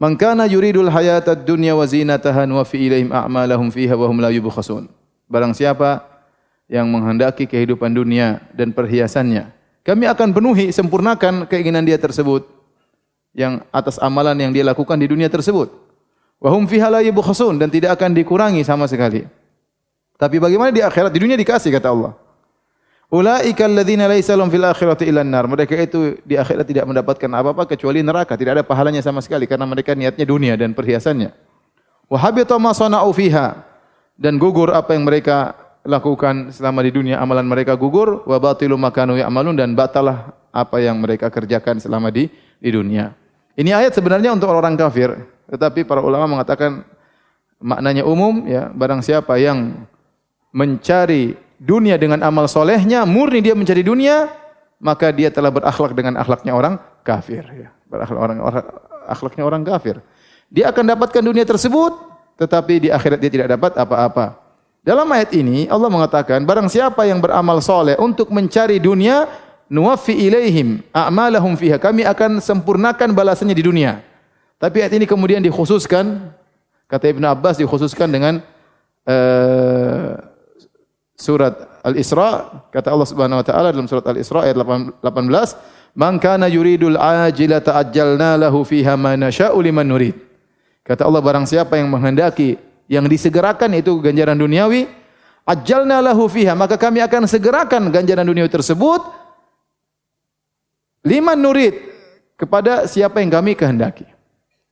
Man kana yuridul hayatad dunya wa zinataha wa fi ilaihim a'malahum fiha wa hum la yubkhasun. Barang siapa yang menghendaki kehidupan dunia dan perhiasannya, kami akan penuhi, sempurnakan keinginan dia tersebut yang atas amalan yang dia lakukan di dunia tersebut. Wa hum fiha la yubkhasun dan tidak akan dikurangi sama sekali. Tapi bagaimana di akhirat? Di dunia dikasih kata Allah. Ulaika alladzina laisa lahum fil akhirati illa nar. Mereka itu di akhirat tidak mendapatkan apa-apa kecuali neraka, tidak ada pahalanya sama sekali karena mereka niatnya dunia dan perhiasannya. Wa habita ma sana'u fiha. Dan gugur apa yang mereka lakukan selama di dunia, amalan mereka gugur, wa batilu makanu ya'malun dan batalah apa yang mereka kerjakan selama di di dunia. Ini ayat sebenarnya untuk orang kafir, tetapi para ulama mengatakan maknanya umum ya, barang siapa yang mencari dunia dengan amal solehnya, murni dia mencari dunia, maka dia telah berakhlak dengan akhlaknya orang kafir. Ya. Berakhlak orang, orang akhlaknya orang kafir. Dia akan dapatkan dunia tersebut, tetapi di akhirat dia tidak dapat apa-apa. Dalam ayat ini Allah mengatakan barang siapa yang beramal soleh untuk mencari dunia nuwaffi ilaihim a'malahum fiha kami akan sempurnakan balasannya di dunia. Tapi ayat ini kemudian dikhususkan kata Ibnu Abbas dikhususkan dengan uh, surat Al-Isra kata Allah Subhanahu wa taala dalam surat Al-Isra ayat 18 man kana yuridul ajila ta'ajjalna lahu fiha ma nasha'u liman nurid. Kata Allah barang siapa yang menghendaki yang disegerakan itu ganjaran duniawi ajjalna lahu fiha maka kami akan segerakan ganjaran duniawi tersebut liman nurid kepada siapa yang kami kehendaki.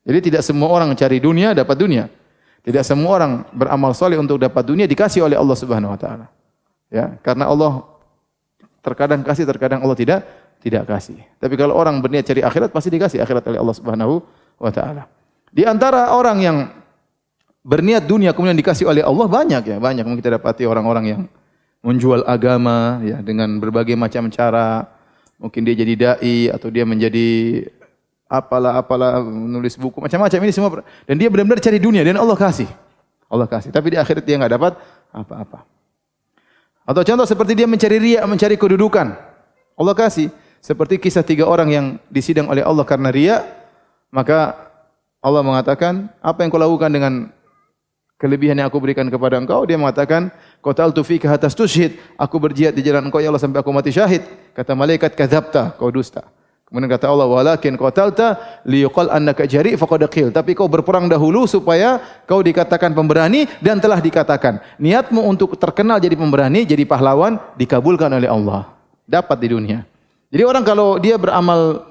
Jadi tidak semua orang cari dunia dapat dunia. Tidak semua orang beramal soleh untuk dapat dunia dikasih oleh Allah Subhanahu wa taala. Ya, karena Allah terkadang kasih, terkadang Allah tidak tidak kasih. Tapi kalau orang berniat cari akhirat pasti dikasih akhirat oleh Allah Subhanahu wa taala. Di antara orang yang berniat dunia kemudian dikasih oleh Allah banyak ya, banyak mungkin kita dapati orang-orang yang menjual agama ya dengan berbagai macam cara. Mungkin dia jadi dai atau dia menjadi apalah apalah menulis buku macam-macam ini semua dan dia benar-benar cari dunia dan Allah kasih. Allah kasih, tapi di akhirat dia enggak dapat apa-apa. Atau contoh seperti dia mencari riak, mencari kedudukan. Allah kasih. Seperti kisah tiga orang yang disidang oleh Allah karena riak, maka Allah mengatakan, apa yang kau lakukan dengan kelebihan yang aku berikan kepada engkau? Dia mengatakan, Qatal tu fika hatas tushhid. Aku berjihad di jalan engkau ya Allah sampai aku mati syahid. Kata malaikat, kadzabta, kau dusta. Kemudian kata Allah, walakin qatalta liyuqal annaka jari faqad qil. Tapi kau berperang dahulu supaya kau dikatakan pemberani dan telah dikatakan. Niatmu untuk terkenal jadi pemberani, jadi pahlawan dikabulkan oleh Allah. Dapat di dunia. Jadi orang kalau dia beramal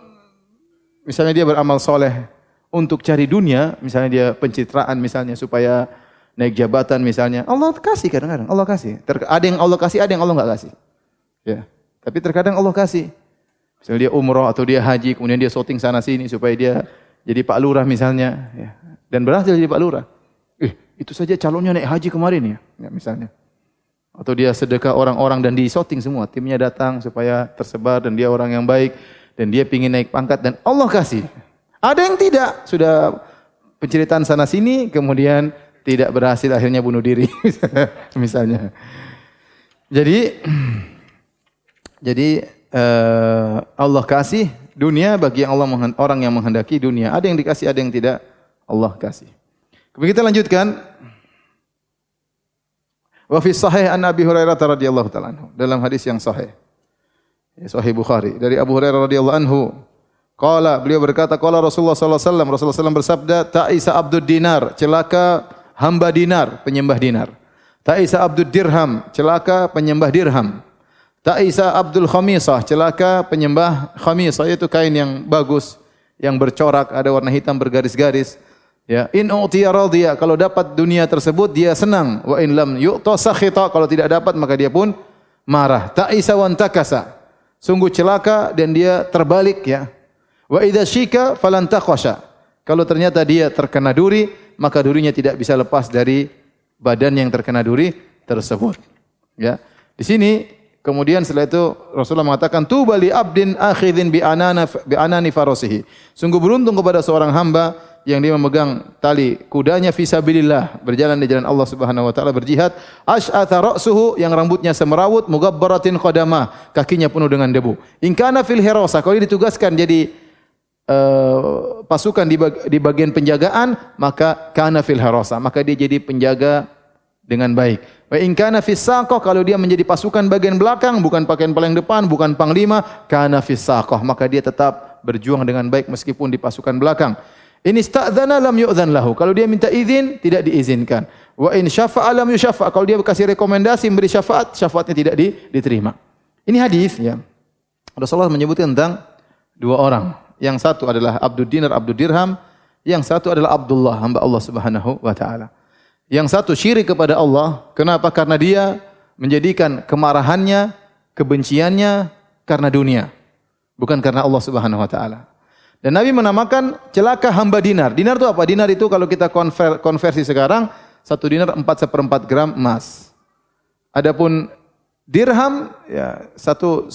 misalnya dia beramal soleh untuk cari dunia, misalnya dia pencitraan misalnya supaya naik jabatan misalnya, Allah kasih kadang-kadang, Allah kasih. Ada yang Allah kasih, ada yang Allah enggak kasih. Ya. Tapi terkadang Allah kasih. Misalnya dia umroh atau dia haji, kemudian dia shooting sana sini supaya dia jadi Pak Lurah misalnya. Ya. Dan berhasil jadi Pak Lurah. Eh, itu saja calonnya naik haji kemarin ya, ya misalnya. Atau dia sedekah orang-orang dan di shooting semua. Timnya datang supaya tersebar dan dia orang yang baik. Dan dia ingin naik pangkat dan Allah kasih. Ada yang tidak. Sudah penceritaan sana sini, kemudian tidak berhasil akhirnya bunuh diri misalnya. Jadi jadi uh, Allah kasih dunia bagi yang Allah orang yang menghendaki dunia. Ada yang dikasih, ada yang tidak Allah kasih. Kemudian kita lanjutkan. Wa fi sahih an Abi Hurairah radhiyallahu taala anhu dalam hadis yang sahih. Ya, sahih Bukhari dari Abu Hurairah radhiyallahu anhu. Qala beliau berkata qala Rasulullah sallallahu alaihi wasallam Rasulullah SAW bersabda ta'isa abdud dinar celaka hamba dinar penyembah dinar. Ta'isa abdud dirham celaka penyembah dirham. Ta'isa Abdul Khamisah, celaka penyembah khamisah itu kain yang bagus, yang bercorak, ada warna hitam bergaris-garis. Ya, in utiya radiya, kalau dapat dunia tersebut dia senang. Wa in lam yu'ta sakhita, kalau tidak dapat maka dia pun marah. Ta'isa wa takasa. Sungguh celaka dan dia terbalik ya. Wa idza syika falan taqasha. Kalau ternyata dia terkena duri, maka durinya tidak bisa lepas dari badan yang terkena duri tersebut. Ya. Di sini kemudian setelah itu Rasulullah mengatakan tu bali abdin akhidin bi anana bi anani farasihi. Sungguh beruntung kepada seorang hamba yang dia memegang tali kudanya fisabilillah berjalan di jalan Allah Subhanahu wa taala berjihad asy'atha ra'suhu yang rambutnya semerawut mugabbaratin qadamah kakinya penuh dengan debu in kana fil hirasa kalau ditugaskan jadi uh, pasukan di, bag, di bagian penjagaan maka kana fil hirasa maka dia jadi penjaga dengan baik wa in kana fis kalau dia menjadi pasukan bagian belakang bukan pakaian paling depan bukan panglima kana fis maka dia tetap berjuang dengan baik meskipun di pasukan belakang ini sta'dzana lam yu'dzan lahu. Kalau dia minta izin, tidak diizinkan. Wa in syafa'a lam. Kalau dia kasih rekomendasi memberi syafaat, syafaatnya tidak diterima. Ini hadis ya. Rasulullah menyebutkan tentang dua orang. Yang satu adalah Abdul Dinar, Abdul Dirham. Yang satu adalah Abdullah, hamba Allah Subhanahu wa taala. Yang satu syirik kepada Allah. Kenapa? Karena dia menjadikan kemarahannya, kebenciannya karena dunia. Bukan karena Allah Subhanahu wa taala. Dan Nabi menamakan celaka hamba dinar. Dinar itu apa? Dinar itu kalau kita konver, konversi sekarang, satu dinar empat seperempat gram emas. Adapun dirham, ya satu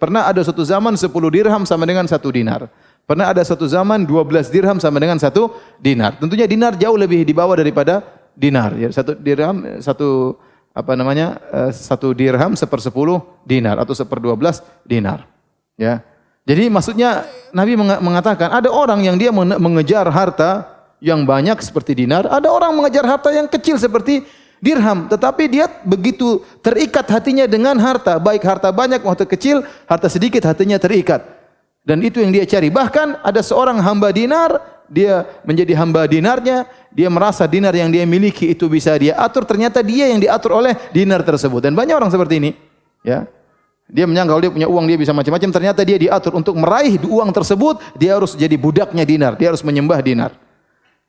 pernah ada satu zaman sepuluh dirham sama dengan satu dinar. Pernah ada satu zaman dua belas dirham sama dengan satu dinar. Tentunya dinar jauh lebih di bawah daripada dinar. Ya, satu dirham, satu apa namanya, eh, satu dirham sepersepuluh dinar atau seperdua belas dinar. Ya, jadi maksudnya Nabi mengatakan ada orang yang dia mengejar harta yang banyak seperti dinar, ada orang mengejar harta yang kecil seperti dirham, tetapi dia begitu terikat hatinya dengan harta, baik harta banyak maupun kecil, harta sedikit hatinya terikat. Dan itu yang dia cari. Bahkan ada seorang hamba dinar, dia menjadi hamba dinarnya, dia merasa dinar yang dia miliki itu bisa dia atur, ternyata dia yang diatur oleh dinar tersebut. Dan banyak orang seperti ini, ya. Dia menyangka kalau dia punya uang dia bisa macam-macam, ternyata dia diatur untuk meraih uang tersebut, dia harus jadi budaknya dinar, dia harus menyembah dinar.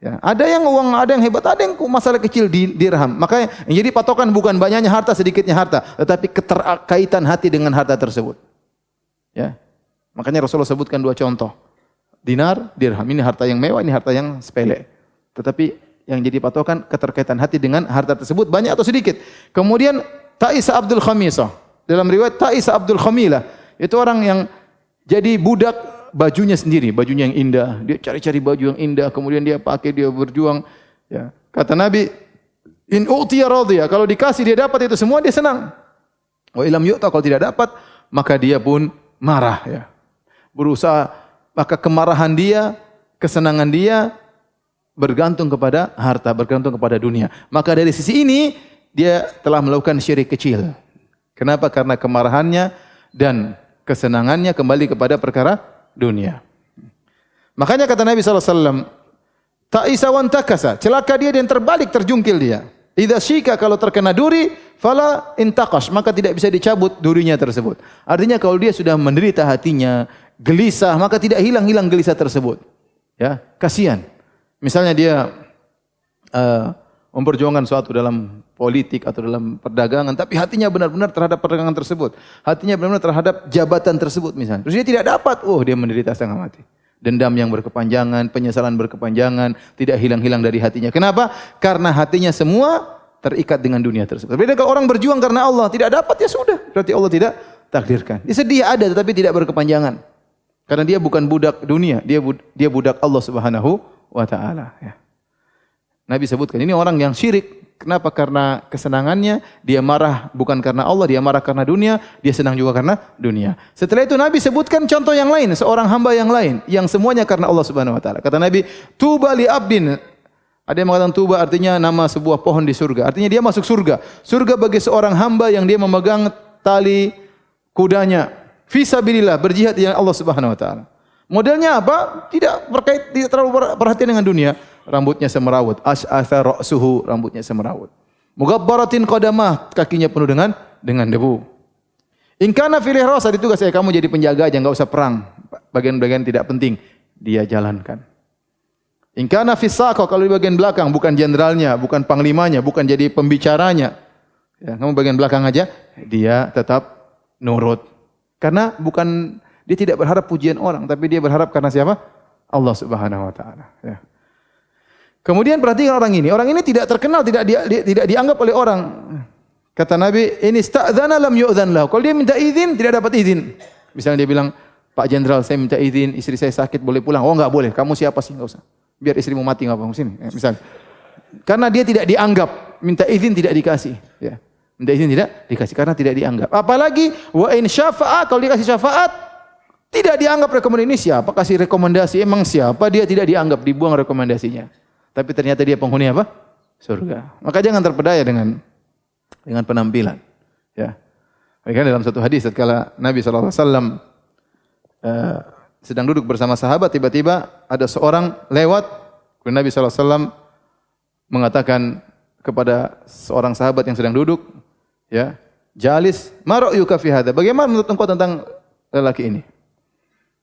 Ya, ada yang uang, ada yang hebat, ada yang masalah kecil di dirham. Makanya yang jadi patokan bukan banyaknya harta, sedikitnya harta, tetapi keterkaitan hati dengan harta tersebut. Ya. Makanya Rasulullah sebutkan dua contoh. Dinar, dirham. Ini harta yang mewah, ini harta yang sepele. Tetapi yang jadi patokan keterkaitan hati dengan harta tersebut banyak atau sedikit. Kemudian Ta'isa Abdul Khamisah. Dalam riwayat Ta'is Abdul Khamilah, itu orang yang jadi budak bajunya sendiri, bajunya yang indah. Dia cari-cari baju yang indah, kemudian dia pakai, dia berjuang. Ya. Kata Nabi, in radhiya. Kalau dikasih dia dapat itu semua dia senang. Wa ilam yu'ta kalau tidak dapat, maka dia pun marah ya. Berusaha maka kemarahan dia, kesenangan dia bergantung kepada harta, bergantung kepada dunia. Maka dari sisi ini dia telah melakukan syirik kecil. Kenapa? Karena kemarahannya dan kesenangannya kembali kepada perkara dunia. Makanya kata Nabi SAW, Ta'isa wan takasa, celaka dia dan terbalik terjungkil dia. Idza syika kalau terkena duri, fala intaqash, maka tidak bisa dicabut durinya tersebut. Artinya kalau dia sudah menderita hatinya, gelisah, maka tidak hilang-hilang gelisah tersebut. Ya, kasihan. Misalnya dia uh, memperjuangkan suatu dalam politik atau dalam perdagangan, tapi hatinya benar-benar terhadap perdagangan tersebut. Hatinya benar-benar terhadap jabatan tersebut misalnya. Terus dia tidak dapat, oh dia menderita setengah mati. Dendam yang berkepanjangan, penyesalan berkepanjangan, tidak hilang-hilang dari hatinya. Kenapa? Karena hatinya semua terikat dengan dunia tersebut. Beda kalau orang berjuang karena Allah, tidak dapat ya sudah. Berarti Allah tidak takdirkan. Dia sedih ada tetapi tidak berkepanjangan. Karena dia bukan budak dunia, dia dia budak Allah Subhanahu wa taala ya. Nabi sebutkan ini orang yang syirik. Kenapa? Karena kesenangannya dia marah bukan karena Allah, dia marah karena dunia, dia senang juga karena dunia. Setelah itu Nabi sebutkan contoh yang lain, seorang hamba yang lain yang semuanya karena Allah Subhanahu wa taala. Kata Nabi, "Tuba li abdin" Ada yang mengatakan tuba artinya nama sebuah pohon di surga. Artinya dia masuk surga. Surga bagi seorang hamba yang dia memegang tali kudanya. Fisabilillah, berjihad di Allah Subhanahu wa taala. Modelnya apa? Tidak berkait tidak terlalu perhatian dengan dunia rambutnya semerawut. As'atha ra'suhu, rambutnya semerawut. Mugabbaratin qadamah, kakinya penuh dengan dengan debu. In kana fil ihrasa ditugas saya kamu jadi penjaga aja enggak usah perang. Bagian-bagian tidak penting dia jalankan. In kana fi kalau di bagian belakang bukan jenderalnya, bukan panglimanya, bukan jadi pembicaranya. Ya, kamu bagian belakang aja, dia tetap nurut. Karena bukan dia tidak berharap pujian orang, tapi dia berharap karena siapa? Allah Subhanahu wa taala, ya. Kemudian perhatikan orang ini. Orang ini tidak terkenal, tidak dia, dia, tidak dianggap oleh orang. Kata Nabi, ini sta'dzana lam yu'dzan lahu. Kalau dia minta izin, tidak dapat izin. Misalnya dia bilang, Pak Jenderal, saya minta izin, istri saya sakit, boleh pulang. Oh, enggak boleh. Kamu siapa sih? Enggak usah. Biar istrimu mati enggak apa-apa. Sini, ya, misalnya. Karena dia tidak dianggap, minta izin tidak dikasih. Ya. Minta izin tidak dikasih karena tidak dianggap. Apalagi wa in syafa'a kalau dikasih syafaat tidak dianggap rekomendasi ini siapa kasih rekomendasi emang siapa dia tidak dianggap dibuang rekomendasinya. Tapi ternyata dia penghuni apa? Surga. Maka jangan terpedaya dengan dengan penampilan. Ya. Mereka dalam satu hadis ketika Nabi SAW uh, eh, sedang duduk bersama sahabat, tiba-tiba ada seorang lewat, Nabi SAW mengatakan kepada seorang sahabat yang sedang duduk, ya, Jalis, marok yuka fi hada. Bagaimana menurut engkau tentang lelaki ini?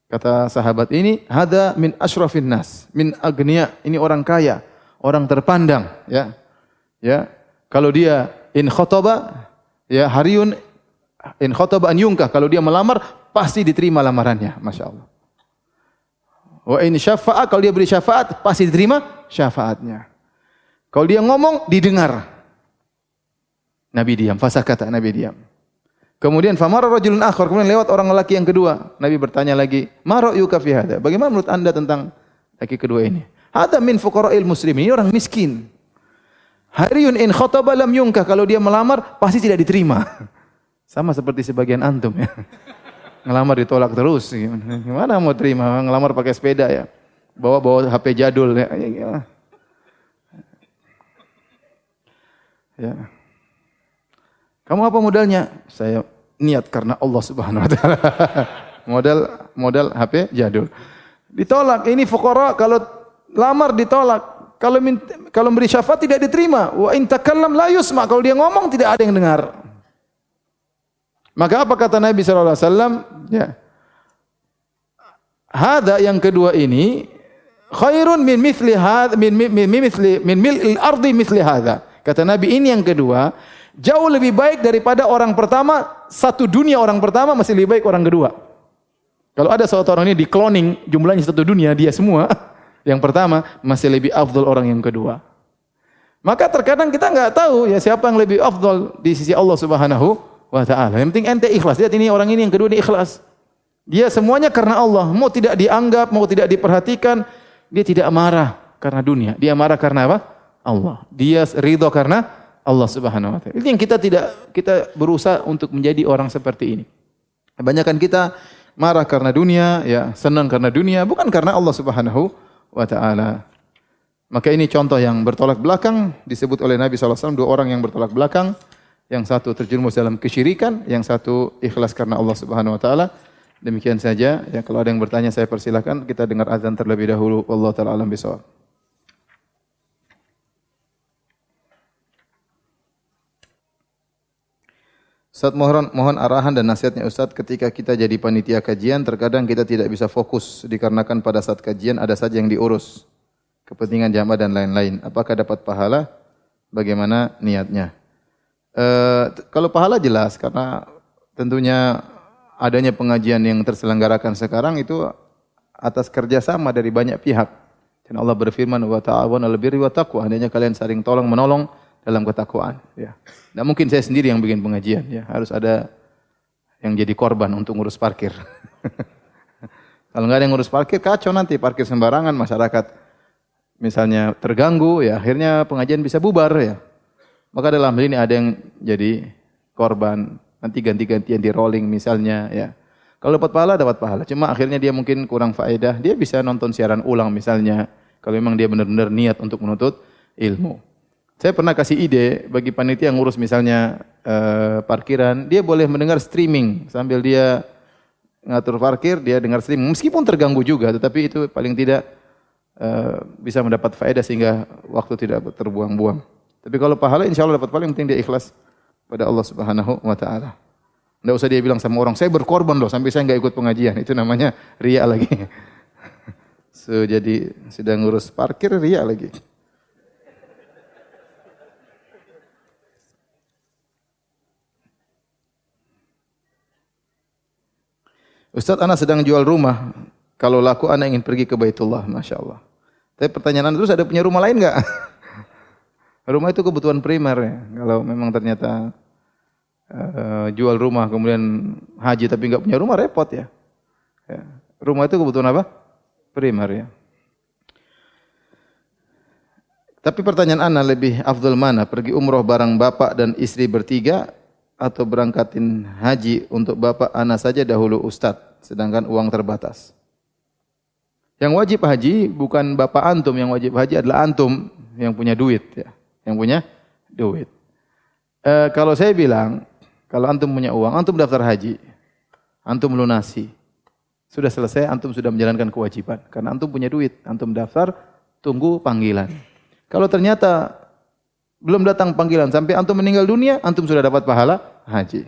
Kata sahabat ini, hada min ashrafin nas, min agniya. Ini orang kaya, orang terpandang, ya. Ya. Kalau dia in khotoba, ya hariun in khotoba an yungkah. Kalau dia melamar, pasti diterima lamarannya, masya Allah. Wa in syafa'a, kalau dia beri syafaat, pasti diterima syafaatnya. Kalau dia ngomong, didengar. Nabi diam, fasa kata Nabi diam. Kemudian famara rajulun akhar, kemudian lewat orang lelaki yang kedua. Nabi bertanya lagi, "Ma ra'yuka fi hada?" Bagaimana menurut Anda tentang laki kedua ini? Hada min fuqara'il muslimin, ini orang miskin. Hariyun in khataba lam yunkah, kalau dia melamar pasti tidak diterima. Sama seperti sebagian antum ya. Ngelamar ditolak terus. Gimana mau terima? Ngelamar pakai sepeda ya. Bawa-bawa HP jadul ya. Ya. Kamu apa modalnya? Saya niat karena Allah Subhanahu wa taala. modal modal HP jadul. Ditolak. Ini fuqara kalau lamar ditolak. Kalau kalau beri syafaat tidak diterima. Wa in takallam la yusma. Kalau dia ngomong tidak ada yang dengar. Maka apa kata Nabi sallallahu alaihi wasallam? Ya. Hada yang kedua ini khairun min mithli hadha min min mithli min mil'il ardi mithli hadha. Kata Nabi ini yang kedua Jauh lebih baik daripada orang pertama, satu dunia orang pertama masih lebih baik orang kedua. Kalau ada suatu orang ini di cloning, jumlahnya satu dunia, dia semua, yang pertama masih lebih afdol orang yang kedua. Maka terkadang kita nggak tahu ya siapa yang lebih afdol di sisi Allah Subhanahu wa taala. Yang penting ente ikhlas. Lihat ini orang ini yang kedua ini ikhlas. Dia semuanya karena Allah. Mau tidak dianggap, mau tidak diperhatikan, dia tidak marah karena dunia. Dia marah karena apa? Allah. Dia ridho karena Allah Subhanahu wa taala. Itu yang kita tidak kita berusaha untuk menjadi orang seperti ini. Kebanyakan kita marah karena dunia, ya, senang karena dunia, bukan karena Allah Subhanahu wa taala. Maka ini contoh yang bertolak belakang disebut oleh Nabi SAW dua orang yang bertolak belakang. Yang satu terjerumus dalam kesyirikan, yang satu ikhlas karena Allah Subhanahu wa taala. Demikian saja. Ya, kalau ada yang bertanya saya persilakan kita dengar azan terlebih dahulu. Allah taala alam bisawab. Ustaz mohon, mohon arahan dan nasihatnya Ustaz ketika kita jadi panitia kajian terkadang kita tidak bisa fokus dikarenakan pada saat kajian ada saja yang diurus kepentingan jamaah dan lain-lain. Apakah dapat pahala? Bagaimana niatnya? E, kalau pahala jelas karena tentunya adanya pengajian yang terselenggarakan sekarang itu atas kerjasama dari banyak pihak. Dan Allah berfirman wa ta'awun al birri wa taqwa. Adanya kalian saling tolong menolong dalam ketakwaan. Ya. Tidak mungkin saya sendiri yang bikin pengajian. Ya. Harus ada yang jadi korban untuk ngurus parkir. Kalau nggak ada yang ngurus parkir, kacau nanti parkir sembarangan masyarakat. Misalnya terganggu, ya akhirnya pengajian bisa bubar ya. Maka dalam hal ini ada yang jadi korban, nanti ganti-gantian di rolling misalnya ya. Kalau dapat pahala dapat pahala. Cuma akhirnya dia mungkin kurang faedah, dia bisa nonton siaran ulang misalnya. Kalau memang dia benar-benar niat untuk menuntut ilmu. Saya pernah kasih ide bagi panitia yang ngurus misalnya uh, parkiran, dia boleh mendengar streaming sambil dia ngatur parkir, dia dengar streaming. Meskipun terganggu juga, tetapi itu paling tidak uh, bisa mendapat faedah sehingga waktu tidak terbuang-buang. Tapi kalau pahala insya Allah dapat paling penting dia ikhlas pada Allah Subhanahu wa taala. Tidak usah dia bilang sama orang, saya berkorban loh sampai saya nggak ikut pengajian. Itu namanya ria lagi. So, jadi sedang ngurus parkir ria lagi. Ustadz, anak sedang jual rumah. Kalau laku, anak ingin pergi ke Baitullah, masya Allah. Tapi pertanyaan terus ada punya rumah lain nggak? rumah itu kebutuhan primer ya. Kalau memang ternyata uh, jual rumah kemudian haji tapi nggak punya rumah repot ya. ya. Rumah itu kebutuhan apa? Primer ya. Tapi pertanyaan Ana lebih afdal mana? Pergi umroh bareng bapak dan istri bertiga atau berangkatin haji untuk bapak Ana saja dahulu ustadz, sedangkan uang terbatas. Yang wajib haji bukan bapak antum, yang wajib haji adalah antum yang punya duit ya, yang punya duit. E, kalau saya bilang, kalau antum punya uang, antum daftar haji, antum lunasi, sudah selesai, antum sudah menjalankan kewajiban. Karena antum punya duit, antum daftar, tunggu panggilan. Kalau ternyata belum datang panggilan sampai antum meninggal dunia, antum sudah dapat pahala haji.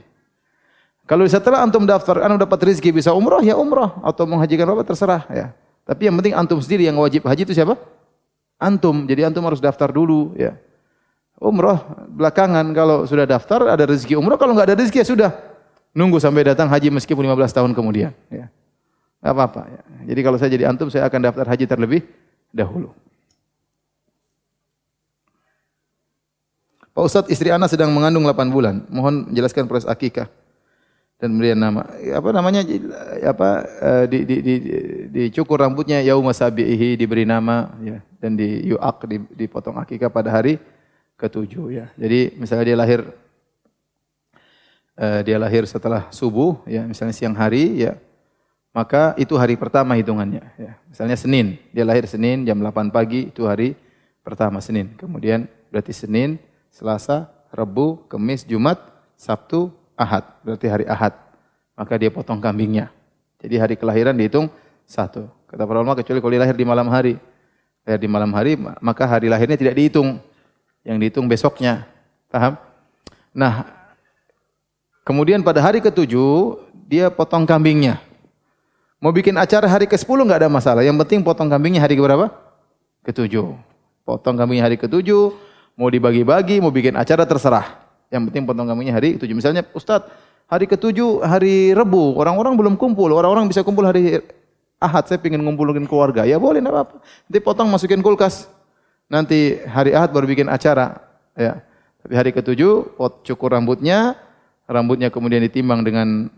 Kalau setelah antum daftar, antum dapat rezeki bisa umroh, ya umroh atau menghajikan bapak terserah ya. Tapi yang penting antum sendiri yang wajib haji itu siapa? Antum. Jadi antum harus daftar dulu ya. Umroh belakangan kalau sudah daftar ada rezeki umroh, kalau nggak ada rezeki ya sudah. Nunggu sampai datang haji meskipun 15 tahun kemudian ya. Enggak apa-apa ya. Jadi kalau saya jadi antum saya akan daftar haji terlebih dahulu. Pak Ustadz, istri anak sedang mengandung 8 bulan. Mohon menjelaskan proses akikah dan berian nama. Apa namanya? Apa eh, di, di, di, dicukur rambutnya yauma sabihi diberi nama ya dan di yuak dipotong akikah pada hari ketujuh ya. Jadi misalnya dia lahir uh, dia lahir setelah subuh ya, misalnya siang hari ya, maka itu hari pertama hitungannya ya. Misalnya Senin, dia lahir Senin jam 8 pagi itu hari pertama Senin. Kemudian berarti Senin, Selasa, Rabu, Kamis, Jumat, Sabtu, Ahad, berarti hari Ahad. Maka dia potong kambingnya. Jadi hari kelahiran dihitung satu. Kata para ulama kecuali kalau lahir di malam hari. Lahir di malam hari, maka hari lahirnya tidak dihitung. Yang dihitung besoknya. Paham? Nah, kemudian pada hari ketujuh, dia potong kambingnya. Mau bikin acara hari ke-10 nggak ada masalah. Yang penting potong kambingnya hari ke berapa? Ketujuh. Potong kambingnya hari ketujuh, mau dibagi-bagi, mau bikin acara terserah. Yang penting potong kambingnya hari ketujuh. Misalnya Ustadz, hari ketujuh hari Rebu, orang-orang belum kumpul. Orang-orang bisa kumpul hari Ahad, saya ingin ngumpulin keluarga. Ya boleh, enggak apa-apa. Nanti potong masukin kulkas. Nanti hari Ahad baru bikin acara. Ya. Tapi hari ketujuh, pot cukur rambutnya, rambutnya kemudian ditimbang dengan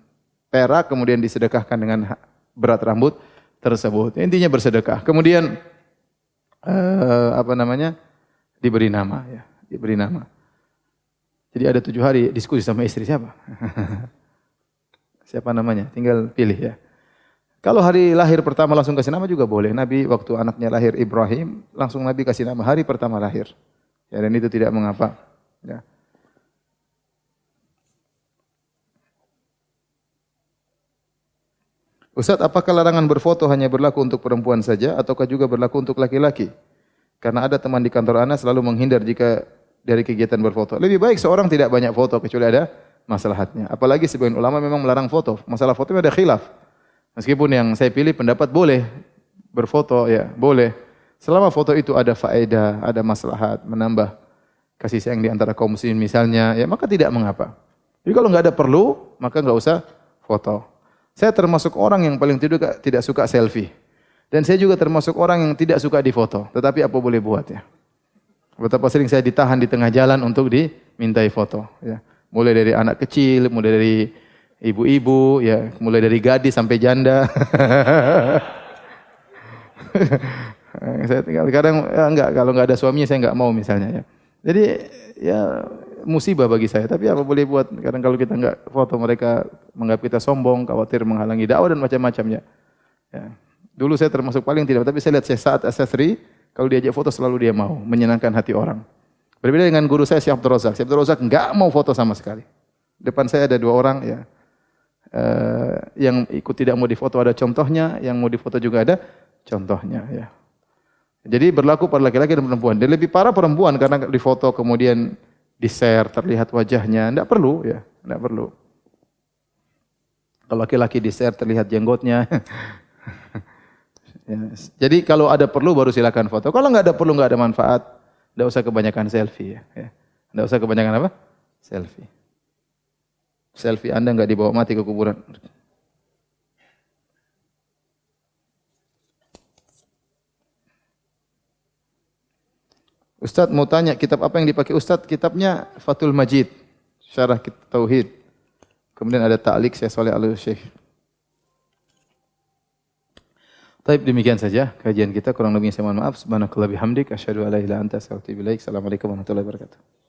perak, kemudian disedekahkan dengan berat rambut tersebut. Intinya bersedekah. Kemudian uh, apa namanya? Diberi nama ya, diberi nama. Jadi ada tujuh hari diskusi sama istri siapa? siapa namanya? Tinggal pilih ya. Kalau hari lahir pertama langsung kasih nama juga boleh. Nabi waktu anaknya lahir Ibrahim, langsung Nabi kasih nama hari pertama lahir. Ya, dan itu tidak mengapa. Ya. Ustaz, apakah larangan berfoto hanya berlaku untuk perempuan saja ataukah juga berlaku untuk laki-laki? Karena ada teman di kantor Anda selalu menghindar jika dari kegiatan berfoto. Lebih baik seorang tidak banyak foto kecuali ada masalahnya. Apalagi sebagian ulama memang melarang foto. Masalah foto ada khilaf. Meskipun yang saya pilih pendapat boleh berfoto ya, boleh. Selama foto itu ada faedah, ada maslahat, menambah kasih sayang di antara kaum muslimin misalnya, ya maka tidak mengapa. Jadi kalau nggak ada perlu, maka nggak usah foto. Saya termasuk orang yang paling tidak tidak suka selfie. Dan saya juga termasuk orang yang tidak suka difoto. Tetapi apa boleh buat ya? Betapa sering saya ditahan di tengah jalan untuk dimintai foto. Ya. Mulai dari anak kecil, mulai dari ibu-ibu, ya, mulai dari gadis sampai janda. saya tinggal kadang ya enggak kalau enggak ada suaminya saya enggak mau misalnya ya. Jadi ya musibah bagi saya. Tapi apa boleh buat? Kadang kalau kita enggak foto mereka menganggap kita sombong, khawatir menghalangi dakwah dan macam-macamnya. Ya. Dulu saya termasuk paling tidak, tapi saya lihat saya saat asesri kalau diajak foto selalu dia mau, menyenangkan hati orang. Berbeda dengan guru saya Syekh Abdul Razak. Syekh Abdul Razak enggak mau foto sama sekali. Depan saya ada dua orang ya. Uh, yang ikut tidak mau difoto ada contohnya, yang mau difoto juga ada contohnya ya. Jadi berlaku pada laki-laki dan perempuan. Dan lebih parah perempuan karena difoto kemudian di-share terlihat wajahnya, enggak perlu ya, enggak perlu. Kalau laki-laki di-share terlihat jenggotnya, Ya. Jadi kalau ada perlu baru silakan foto. Kalau nggak ada perlu nggak ada manfaat, nggak usah kebanyakan selfie ya. ya. Nggak usah kebanyakan apa? Selfie. Selfie Anda nggak dibawa mati ke kuburan. Ustadz mau tanya kitab apa yang dipakai Ustadz? Kitabnya Fatul Majid, Syarah Tauhid. Kemudian ada ta'liq saya soleh al Taib demikian saja kajian kita kurang lebihnya saya mohon maaf subhanakallah bihamdik asyhadu an la anta. Assalamualaikum warahmatullahi wabarakatuh.